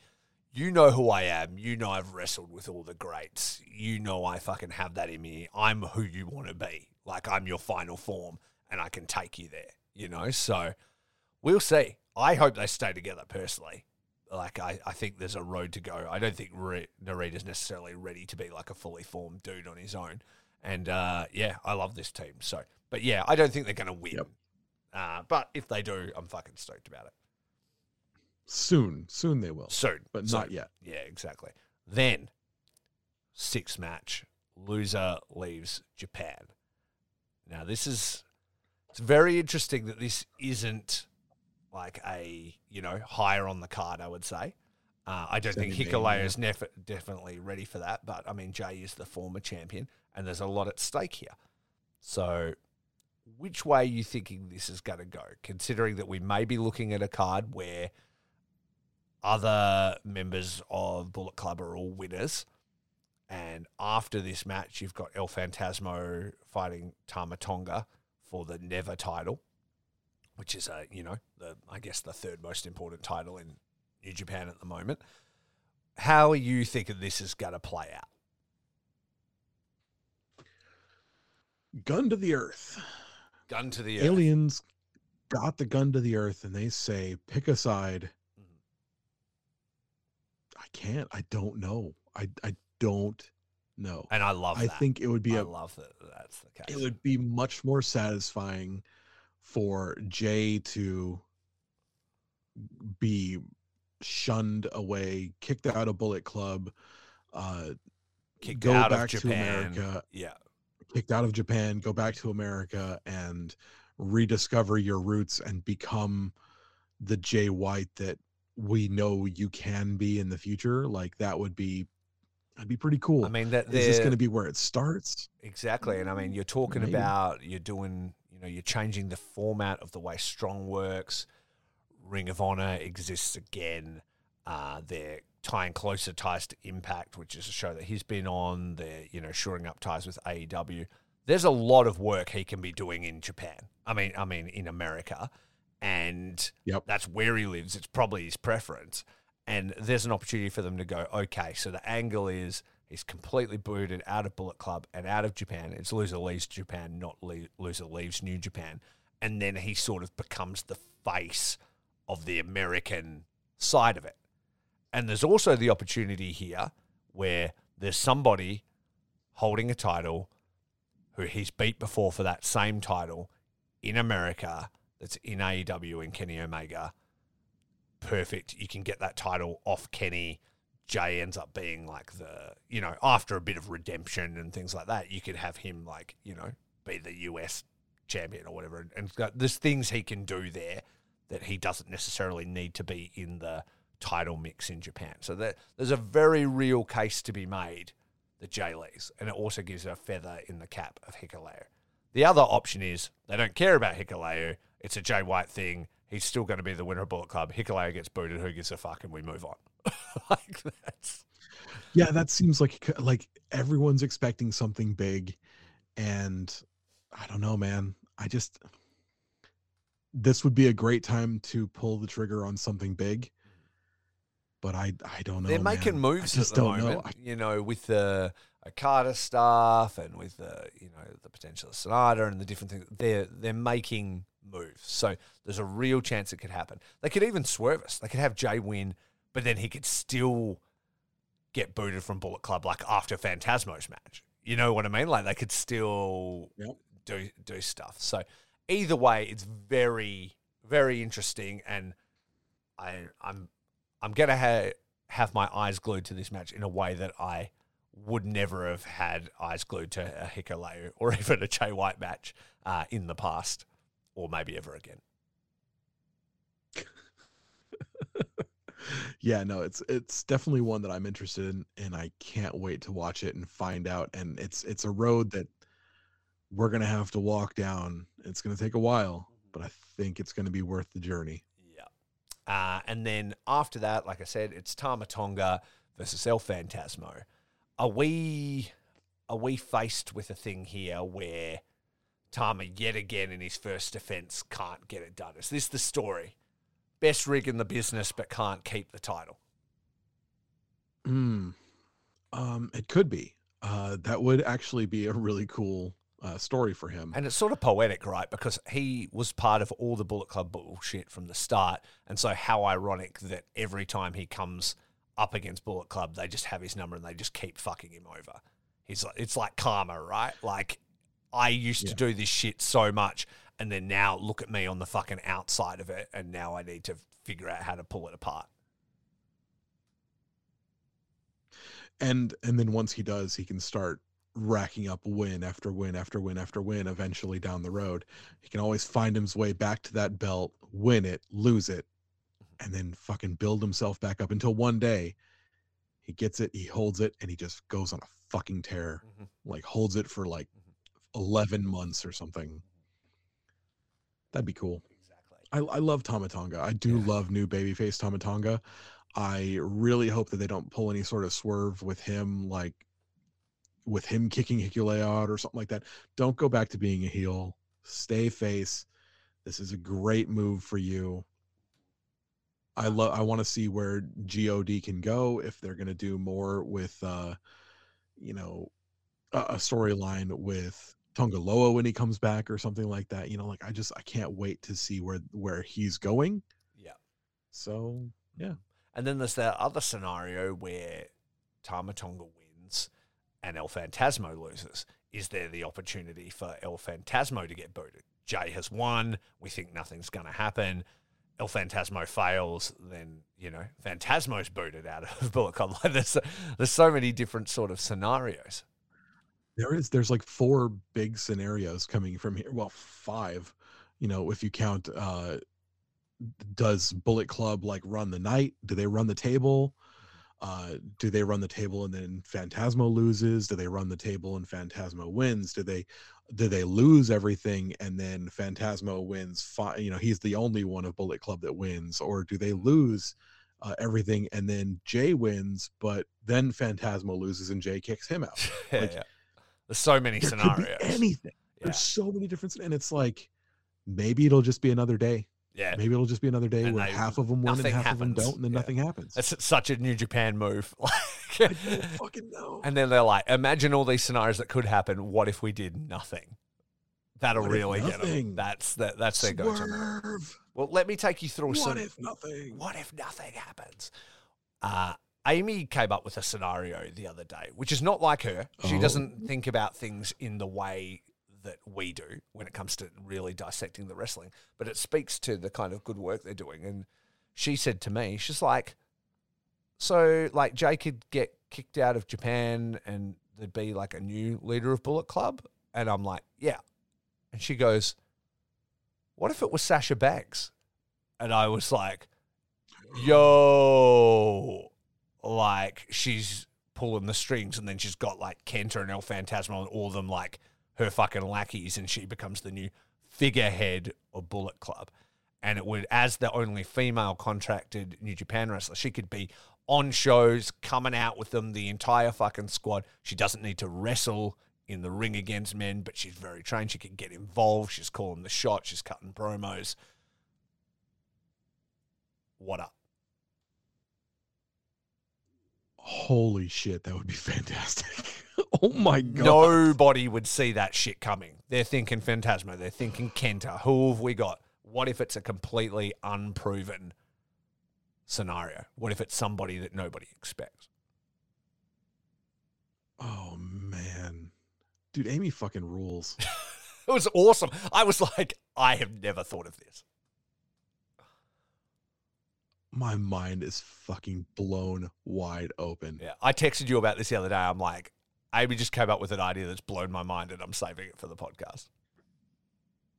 you know who I am. You know I've wrestled with all the greats. You know I fucking have that in me. I'm who you want to be. Like I'm your final form, and I can take you there. You know, so we'll see. I hope they stay together personally. Like I, I think there's a road to go. I don't think Re- Narita's necessarily ready to be like a fully formed dude on his own. And uh, yeah, I love this team. So, But yeah, I don't think they're going to win. Yep. Uh, but if they do, I'm fucking stoked about it. Soon, soon they will, Soon, but Soon. not yet. Yeah, exactly. Then, six match loser leaves Japan. Now, this is it's very interesting that this isn't like a you know higher on the card. I would say. Uh, I don't think Semi-main, Hikuleo yeah. is nef- definitely ready for that, but I mean Jay is the former champion, and there's a lot at stake here. So, which way are you thinking this is going to go? Considering that we may be looking at a card where other members of Bullet Club are all winners. And after this match, you've got El Fantasmo fighting Tama Tonga for the Never title, which is a you know the I guess the third most important title in New Japan at the moment. How are you thinking this is going to play out? Gun to the earth. Gun to the earth. Aliens got the gun to the earth, and they say, "Pick a side." I can't. I don't know. I I don't know. and I love. That I that. think it would be I a love that. That's the case. it would be much more satisfying for Jay to be shunned away, kicked out of Bullet Club, uh, Kicked go out of back to America, Yeah. kicked out of Japan, go back to America and rediscover your roots and become the Jay White that we know you can be in the future. Like that would be that'd be pretty cool. I mean that Is this going to be where it starts? Exactly. And I mean, you're talking Maybe. about, you're doing, you know, you're changing the format of the way Strong works. Ring of Honor exists again. Uh, they're tying closer ties to Impact, which is a show that he's been on. They're, you know, shoring up ties with AEW. There's a lot of work he can be doing in Japan. I mean, I mean, in America. And Yep. that's where he lives. It's probably his preference. And there's an opportunity for them to go, okay, so the angle is he's completely booted out of Bullet Club and out of Japan. It's loser leaves Japan, not le- loser leaves New Japan. And then he sort of becomes the face of the American side of it. And there's also the opportunity here where there's somebody holding a title who he's beat before for that same title in America that's in AEW and Kenny Omega. Perfect. You can get that title off Kenny. Jay ends up being like the, you know, after a bit of redemption and things like that, you could have him like, you know, be the US champion or whatever. And, there's things he can do there that he doesn't necessarily need to be in the title mix in Japan. So there's a very real case to be made that Jay leaves. And it also gives a feather in the cap of Hikuleo. The other option is they don't care about Hikuleo. It's a Jay White thing. He's still going to be the winner of Bullet Club. Hikuleo gets booted. Who gives a fuck? And we move on. [laughs] like that's Yeah, that seems like like everyone's expecting something big, and I don't know, man. I just this would be a great time to pull the trigger on something big, but I I don't know. they're making man. I moves just at the don't know. moment. I- You know, with the Okada stuff and with the you know the potential of Sanada and the different things. They're they're making moves. So there's a real chance it could happen. They could even swerve us. They could have Jay win, but then he could still get booted from Bullet Club like after Fantasmo's match. You know what I mean? Like they could still Yep. do do stuff. So either way, it's very very interesting, and I I'm I'm gonna ha- have my eyes glued to this match in a way that I would never have had eyes glued to a Hikuleo or [laughs] even a Jay White match uh, in the past, or maybe ever again. [laughs] yeah, no, it's it's definitely one that I'm interested in, and I can't wait to watch it and find out. And it's it's a road that we're gonna have to walk down. It's gonna take a while, but I think it's gonna be worth the journey. Yeah. Uh, and then after that, like I said, it's Tama Tonga versus El Fantasmo. Are we are we faced with a thing here where Tama yet again in his first defense can't get it done? Is this the story? Best rig in the business, but can't keep the title. Hmm. Um, it could be. Uh, that would actually be a really cool uh, story for him. And it's sort of poetic, right? Because he was part of all the Bullet Club bullshit from the start. And so, how ironic that every time he comes up against Bullet Club, they just have his number and they just keep fucking him over. He's like, it's like karma, right? Like, I used to do this shit so much, and then now look at me on the fucking outside of it, and now I need to figure out how to pull it apart. and and then once he does he can start racking up win after win after win after win eventually down the road he can always find his way back to that belt win it lose it and then fucking build himself back up until one day he gets it he holds it and he just goes on a fucking tear Mhm. like holds it for like 11 months or something that'd be cool Exactly. I, I love Tama Tonga. I do Yeah. love new babyface Tama Tonga. I really hope that they don't pull any sort of swerve with him, like with him kicking Hikule out or something like that. Don't go back to being a heel. Stay face. This is a great move for you. I love. I want to see where God can go if they're going to do more with, uh, you know, a, a storyline with Tanga Loa when he comes back or something like that. You know, like I just I can't wait to see where where he's going. Yeah. So yeah. And then there's that other scenario where Tama Tonga wins and El Fantasmo loses. Is there the opportunity for El Fantasmo to get booted? Jay has won. We think nothing's going to happen. El Fantasmo fails, then you know Fantasmo's booted out of [laughs] Bullet Club. Like there's there's so many different sort of scenarios. there is there's like four big scenarios coming from here. Well, five. You know, if you count uh does Bullet Club like run the night? Do they run the table? Uh do they run the table and then Fantasmo loses? Do they run the table and Fantasmo wins? Do they do they lose everything and then Fantasmo wins fi- you know, he's the only one of Bullet Club that wins or do they lose uh, everything and then Jay wins but then Fantasmo loses and Jay kicks him out? Yeah, [laughs] Like, yeah. There's so many there scenarios. anything. Yeah. There's so many different, and it's like maybe it'll just be another day. yeah. Maybe it'll just be another day And where they- half of them win and half of them don't, and then Yeah. nothing happens. That's such a New Japan move. [laughs] [laughs] [laughs] Fucking know. and then they're like, imagine all these scenarios that could happen. What if we did nothing? That'll What really get them. That's that, that's their go-to. Well, let me take you through What some. if nothing? What if nothing happens? Uh, Amy came up with a scenario the other day, which is not like her. She Oh. doesn't think about things in the way that we do when it comes to really dissecting the wrestling, but it speaks to the kind of good work they're doing. And she said to me, she's like, so like Jay could get kicked out of Japan and there'd be like a new leader of Bullet Club. And I'm like, yeah. And she goes, what if it was Sasha Banks? And I was like, yo, like she's pulling the strings and then she's got like Kenta and El Fantasmo and all of them like her fucking lackeys and she becomes the new figurehead of Bullet Club. And it would, as the only female contracted New Japan wrestler, she could be on shows, coming out with them, the entire fucking squad. She doesn't need to wrestle in the ring against men, but she's very trained. She can get involved. She's calling the shots. She's cutting promos. What up? Holy shit, that would be [laughs] fantastic. oh my god. Nobody would see that shit coming. They're thinking Fantasmo. They're thinking Kenta. Who have we got? What if it's a completely unproven scenario? What if it's somebody that nobody expects? Oh man. Dude, Amy fucking rules. [laughs] It was awesome. I was like, I have never thought of this. My mind is fucking blown wide open. Yeah. I texted you about this the other day. I'm like, Amy just came up with an idea that's blown my mind and I'm saving it for the podcast.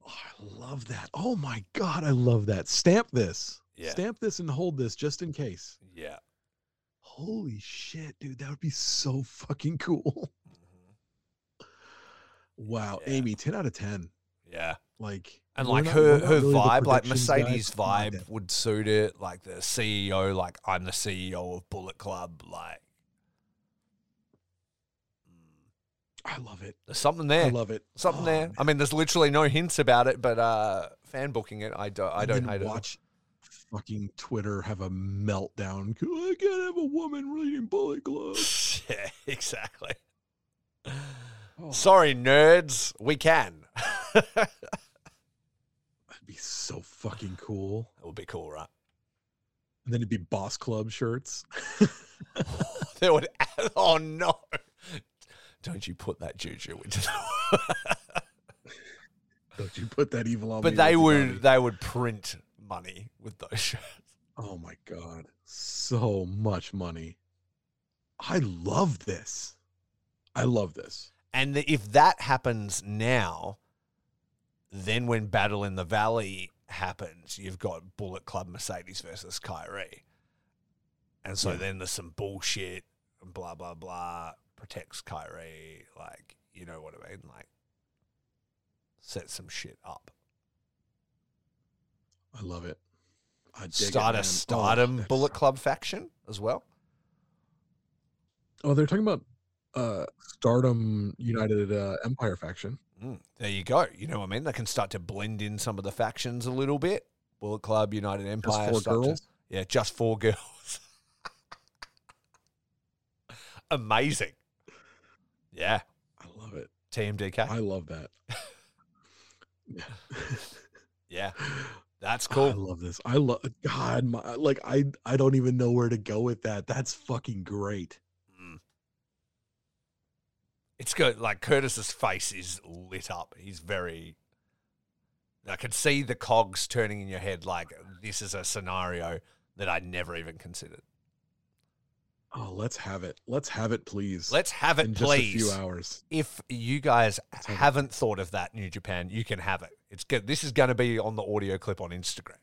Oh, I love that. Oh my god, I love that. Stamp this. Yeah. Stamp this and hold this just in case. Yeah. Holy shit, dude, that would be so fucking cool. [laughs] Wow, Yeah. Amy, 10 out of 10. Yeah. Like And like not- her her really vibe, like guys, Mercedes vibe would suit it. Like the CEO, like I'm the CEO of Bullet Club. Like I love it. there's something there. I love it. something Oh, there. man. I mean, there's literally no hints about it, but uh fan booking it, I don't I And don't hate it. Fucking Twitter have a meltdown. I can't have a woman reading Bullet Club. [laughs] yeah, exactly. Oh, Sorry, nerds. We can. that that'd be so fucking cool. That would be cool, right? And then it'd be Boss Club shirts. [laughs] There would. Add, Oh no! Don't you put that juju into the. [laughs] Don't you put that evil on but me, But they would they would print money with those [laughs] shirts. Oh my god, so much money. I love this. I love this. And if that happens now, then when Battle in the Valley happens, you've got Bullet Club Mercedes versus Kairi. And so Yeah. then there's some bullshit and blah, blah, blah, protects Kairi. Like, you know what I mean? Like, set some shit up. I love it. I dig it, Start a Oh, stardom that's- [laughs] Bullet Club faction as well. Oh, they're talking about uh Stardom United uh, Empire faction. Mm, there you go. You know what I mean? They can start to blend in some of the factions a little bit. Bullet Club, United Empire. four start to- girls? yeah, just four girls. [laughs] Amazing. Yeah. I love it. TMDK. I love that. [laughs] Yeah. yeah. That's cool. I love this. I love God. My, like I, I don't even know where to go with that. That's fucking great. Mm. It's good. Like Curtis's face is lit up. He's very. I can see the cogs turning in your head. Like this is a scenario that I never even considered. Oh, let's have it. Let's have it, please. Let's have it, in please. just a few hours. if you guys haven't thought of that, New Japan, you can have it. It's good. This is going to be on the audio clip on Instagram.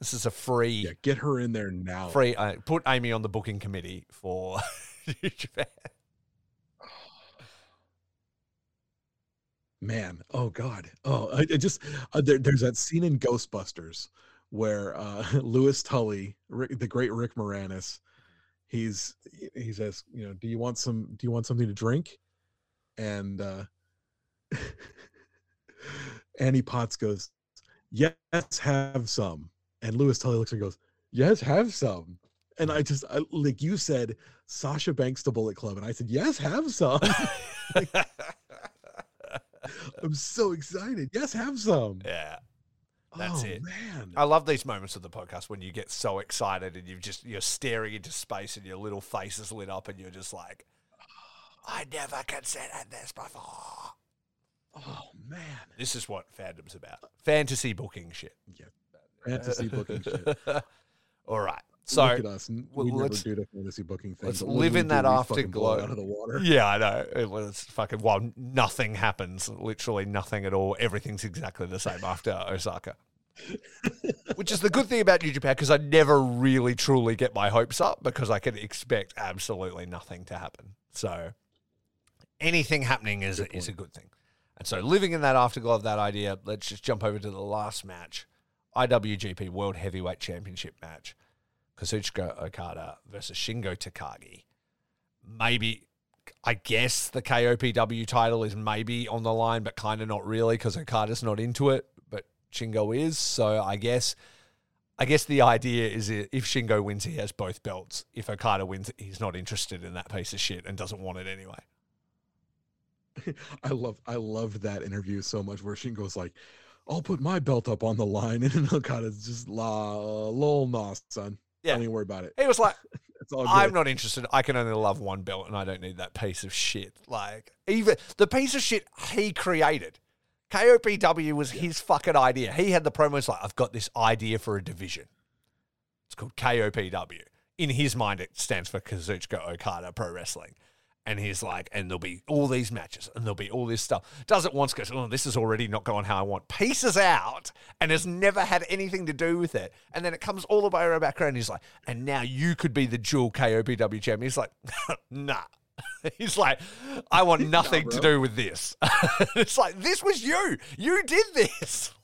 This is a free, Yeah, get her in there now. free. Uh, put Amy on the booking committee for [laughs] New Japan. Man, oh god, oh, I, I just uh, there, there's that scene in Ghostbusters where uh, [laughs] Louis Tully, Rick, the great Rick Moranis, he's he says, you know, do you want some? Do you want something to drink? And uh, [laughs] Annie Potts goes, yes, have some. And Louis Tully looks and goes, yes, have some. And I just I, like you said, Sasha Banks to Bullet Club, and I said, yes, have some. [laughs] [laughs] I'm so excited. Yes, have some. yeah. That's oh, it. man. I love these moments of the podcast when you get so excited and you've just you're staring into space and your little face is lit up and you're just like, I never considered this before. Oh man. This is what fandom's about. Fantasy booking shit. Yeah. Fantasy booking shit. [laughs] All right. So Look at us. We never let's- do the fantasy booking thing. let's live in that we fucking blow it afterglow. out of the water. [laughs] Yeah, I know. It was fucking well, nothing happens. Literally nothing at all. Everything's exactly the same after Osaka. [laughs] Which is the good thing about New Japan because I never really truly get my hopes up because I can expect absolutely nothing to happen. So anything happening is Good is a good thing. And so living in that afterglow of that idea, let's just jump over to the last match. IWGP World Heavyweight Championship match. Kazuchika Okada versus Shingo Takagi. Maybe, I guess the KOPW title is maybe on the line, but kind of not really because Okada's not into it, but Shingo is. So I guess, I guess the idea is if Shingo wins, he has both belts. If Okada wins, he's not interested in that piece of shit and doesn't want it anyway. [laughs] I love I loved that interview so much where Shingo's like, I'll put my belt up on the line. [laughs] And Okada's just la lol nah, son. Yeah. Don't even worry about it. He was like, [laughs] It's all good. I'm not interested. I can only love one belt, and I don't need that piece of shit. Like even the piece of shit he created. KOPW was his fucking idea. He had the promos like, "I've got this idea for a division. It's called KOPW." In his mind, it stands for Kazuchika Okada Pro Wrestling. And he's like, and there'll be all these matches, and there'll be all this stuff. Does it once, goes, oh, this is already not going how I want. Pieces out, and has never had anything to do with it. And then it comes all the way around back around. He's like, and now you could be the dual KOPW champion. He's like, [laughs] nah. [laughs] He's like, I want [laughs] nothing to do with this. it's like, this was you. You did this.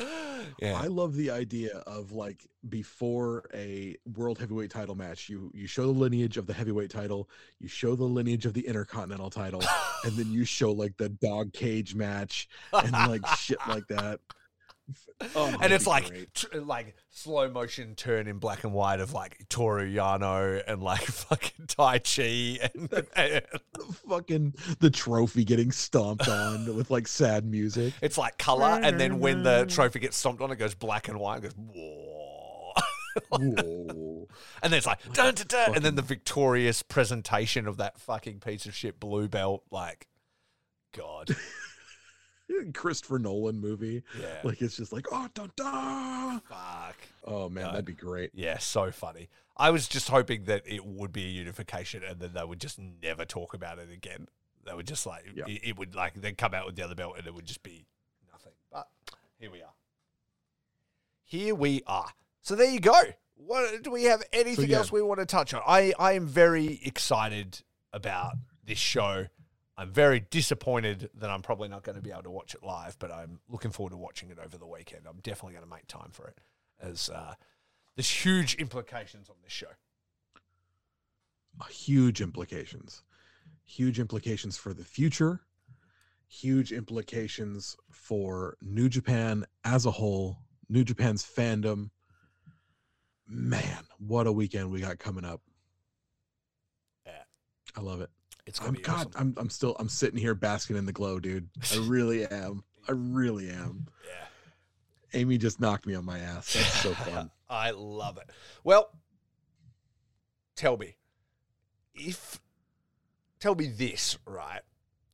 [gasps] yeah. I love the idea of like before a world heavyweight title match, you you show the lineage of the heavyweight title, you show the lineage of the intercontinental title, and then you show like the dog cage match and like shit like that. Oh, [laughs] and it's like tr- like slow motion turn in black and white of like Toru Yano and like [laughs] fucking Taichi and, [laughs] and fucking the trophy getting stomped on with like sad music. it's like color and then when the trophy gets stomped on it goes black and white it goes whoa Whoa. and then it's like dun, dun, dun, and then the victorious presentation of that fucking piece of shit blue belt like god [laughs] Christopher Nolan movie. Yeah. Like it's just like oh da da. Fuck. Oh man, No. that'd be great. Yeah, so funny. I was just hoping that it would be a unification and then they would just never talk about it again. They would just like Yeah. it, it would like they'd come out with the other belt and it would just be nothing. But here we are. Here we are. So there you go. What do we have anything yeah. else we want to touch on? I, I am very excited about this show. I'm very disappointed that I'm probably not going to be able to watch it live, but I'm looking forward to watching it over the weekend. I'm definitely going to make time for it as uh, there's huge implications on this show. Uh, Huge implications. Huge implications for the future. Huge implications for New Japan as a whole. New Japan's fandom. Man, what a weekend we got coming up. Yeah. I love it. It's going I'm be God, awesome. I'm I'm still I'm sitting here basking in the glow, dude. I [laughs] really am. I really am. yeah. Amy just knocked me on my ass. That's so [laughs] fun. I love it. Well, tell me if tell me this, right?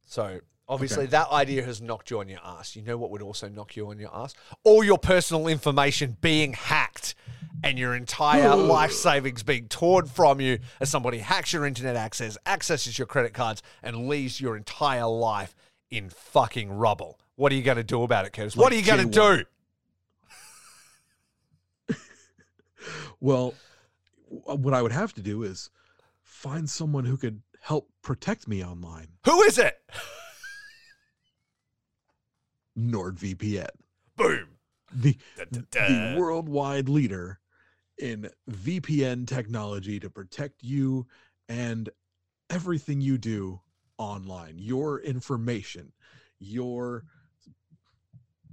So obviously Okay. that idea has knocked you on your ass. You know what would also knock you on your ass? All your personal information being hacked and your entire hmm. life savings being torn from you as somebody hacks your internet access, accesses your credit cards, and leaves your entire life in fucking rubble. What are you going to do about it, Curtis? what are you going to do? [laughs] Well, what I would have to do is find someone who could help protect me online. Who is it? NordVPN, Boom. the, Da, da, the worldwide leader in VPN technology to protect you and everything you do online, your information, your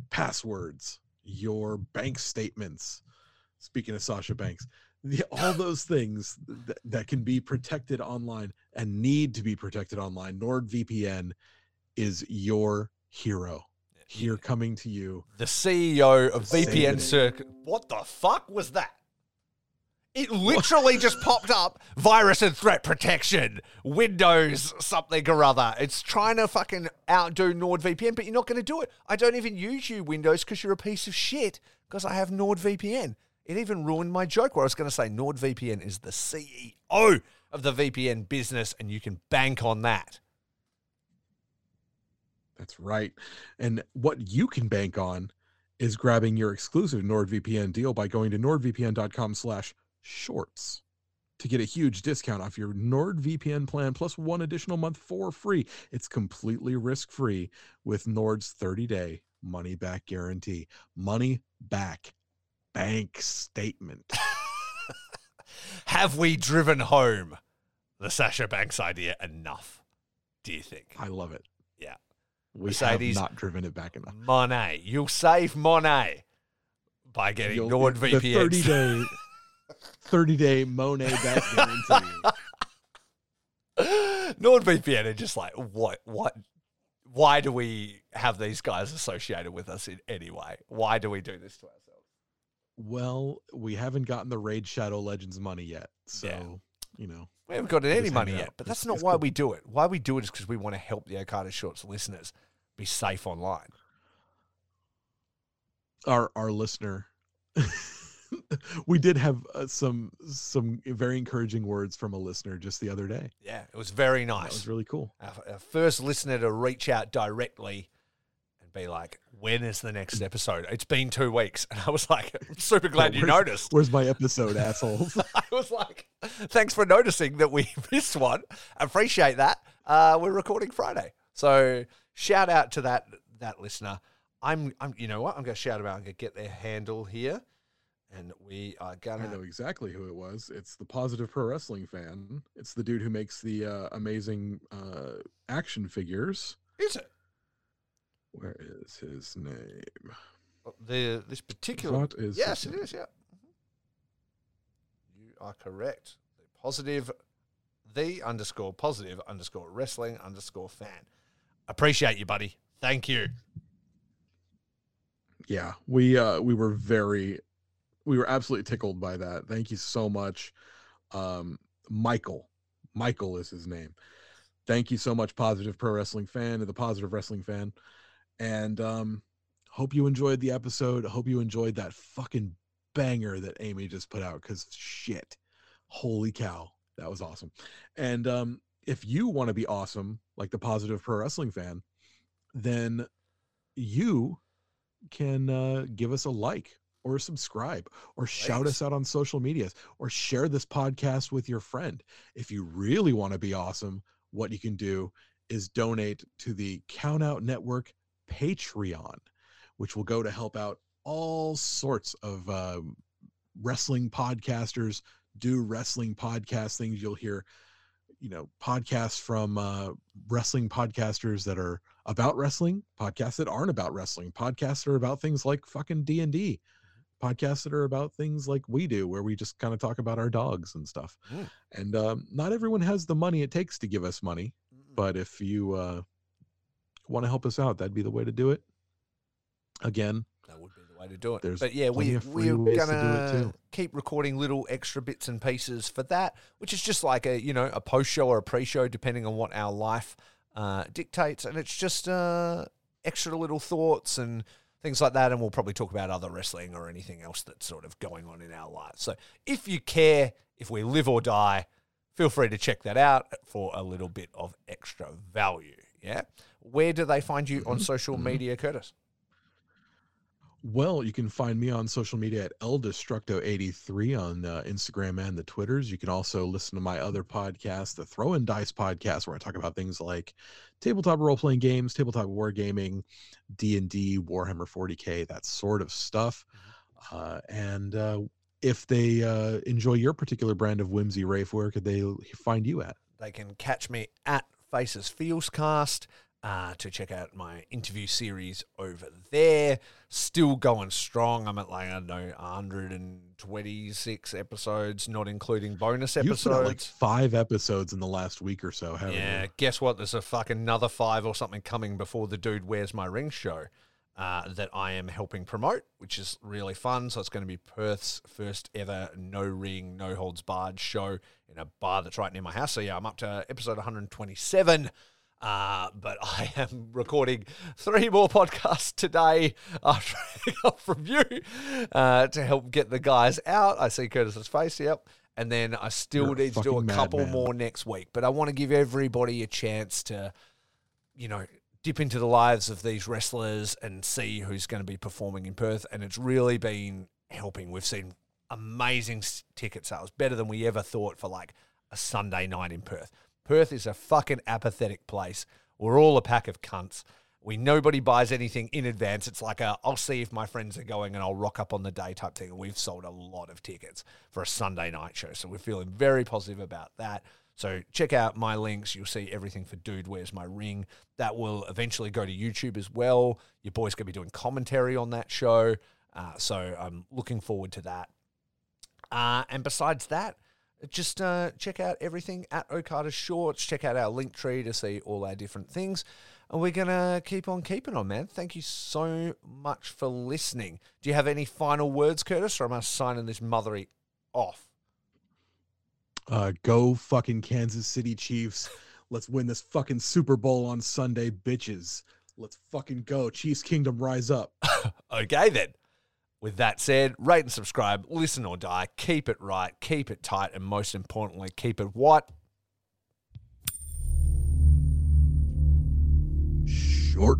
passwords, your bank statements. Speaking of Sasha Banks, the, all [laughs] those things that, that can be protected online and need to be protected online. NordVPN is your hero. Here coming to you. the CEO of VPN it. Circuit. What the fuck was that? It literally just popped up virus and threat protection, Windows something or other. It's trying to fucking outdo NordVPN, but you're not going to do it. I don't even use you, Windows, because you're a piece of shit because I have NordVPN. It even ruined my joke where I was going to say NordVPN is the CEO of the VPN business and you can bank on that. That's right. And what you can bank on is grabbing your exclusive NordVPN deal by going to nordvpn.com slash shorts to get a huge discount off your NordVPN plan plus one additional month for free. It's completely risk-free with Nord's 30-day money-back guarantee. Money back bank statement. [laughs] Have we driven home the Sasha Banks idea enough? Do you think? I love it. Yeah. We Mercedes- have not driven it back enough. Monet. You'll save Monet by getting NordVPN. The 30 day [laughs] 30 day Monet back guarantee. [laughs] NordVPN are just like, what? What? Why do we have these guys associated with us in any way? Why do we do this to ourselves? Well, we haven't gotten the Raid Shadow Legends money yet. So, Yeah. you know, We haven't gotten any money yet, but that's not why cool. we do it. Why we do it is because we want to help the Okada Shorts listeners be safe online. our our listener [laughs] [laughs] we did have uh, some some very encouraging words from a listener just the other day. Yeah, it was very nice. It was really cool. our, our first listener to reach out directly and be like, "When is the next [laughs] episode?" It's been two weeks, and I was like, "I'm [laughs] super glad you noticed." Where's my episode, assholes? I was like, "Thanks for noticing that we missed one. Appreciate that." Uh, we're recording Friday, so shout out to that that listener. I'm, I'm, you know what? I'm going to shout about. I'm going to get their handle here, and we are I gonna. know exactly who it was. It's the Positive Pro Wrestling fan. It's the dude who makes the uh, amazing uh, action figures. Is it Where is his name? the this particular? What is Yes, it is. Yeah, you are correct. The positive, the underscore positive underscore wrestling underscore fan. Appreciate you, buddy. Thank you. yeah we uh we were very we were absolutely tickled by that thank you so much um michael michael is his name thank you so much positive pro wrestling fan and the positive wrestling fan And um, hope you enjoyed the episode. Hope you enjoyed that fucking banger that Amy just put out because shit, holy cow, that was awesome. And um, if you want to be awesome, like the positive pro wrestling fan, then you can uh, give us a like or subscribe or shout us out on social medias or share this podcast with your friend. If you really want to be awesome, what you can do is donate to the Count Out Network Patreon, which will go to help out all sorts of uh, wrestling podcasters do wrestling podcast things. You'll hear, you know, podcasts from uh, wrestling podcasters that are about wrestling, podcasts that aren't about wrestling, podcasts that are about things like fucking D and D, podcasts that are about things like we do, where we just kind of talk about our dogs and stuff. Mm. And um, not everyone has the money it takes to give us money, but if you uh, want to help us out, that'd be the way to do it. Again, That would be the way to do it. There's but yeah, we we're ways to do it gonna keep recording little extra bits and pieces for that, which is just like a you know a post show or a pre show, depending on what our life uh, dictates, and it's just uh, extra little thoughts and things like that. And we'll probably talk about other wrestling or anything else that's sort of going on in our lives. So if you care, if we live or die, feel free to check that out for a little bit of extra value. Yeah. Where do they find you on Mhm, social mhm. media, Curtis? Well, you can find me on social media at eldestructo83 on uh, Instagram and the Twitters. You can also listen to my other podcast, the Throw and Dice podcast, where I talk about things like tabletop role-playing games, tabletop wargaming, D&D, Warhammer 40k, that sort of stuff. Uh, and uh, if they uh, enjoy your particular brand of whimsy, Rafe, where could they find you at? They can catch me at Faces Feels Cast uh, to check out my interview series over there. Still going strong. I'm at like, I don't know, 126 episodes, not including bonus episodes. You've like five episodes in the last week or so, haven't you? Yeah, you? guess what? There's a fucking another five or something coming before the Dude Where's My Ring show uh, that I am helping promote, which is really fun. So it's going to be Perth's first ever no ring, no holds barred show in a bar that's right near my house. So yeah, I'm up to episode 127. Uh, but [laughs] I am recording three more podcasts today after I got from you uh, to help get the guys out. I see Curtis's face, yep. And then I still You're need to do a couple madman. more next week. But I want to give everybody a chance to, you know, dip into the lives of these wrestlers and see who's going to be performing in Perth. And it's really been helping. We've seen amazing ticket sales, better than we ever thought for like a Sunday night in Perth. Perth is a fucking apathetic place. We're all a pack of cunts. We nobody buys anything in advance. It's like a I'll see if my friends are going and I'll rock up on the day type thing. And we've sold a lot of tickets for a Sunday night show. So we're feeling very positive about that. So check out my links. You'll see everything for Dude Where's My Ring. That will eventually go to YouTube as well. Your boy's to be doing commentary on that show. Uh, so I'm looking forward to that. Uh, and besides that, just uh, check out everything at Okada Shorts. Check out our link tree to see all our different things. And we're going to keep on keeping on, man. Thank you so much for listening. Do you have any final words, Curtis, or am I signing this mothery off? Uh, go fucking Kansas City Chiefs. Let's win this fucking Super Bowl on Sunday, bitches. Let's fucking go. Chiefs Kingdom rise up. [laughs] Okay, then. With that said, rate and subscribe, listen or die, keep it right, keep it tight, and most importantly, keep it what? Short.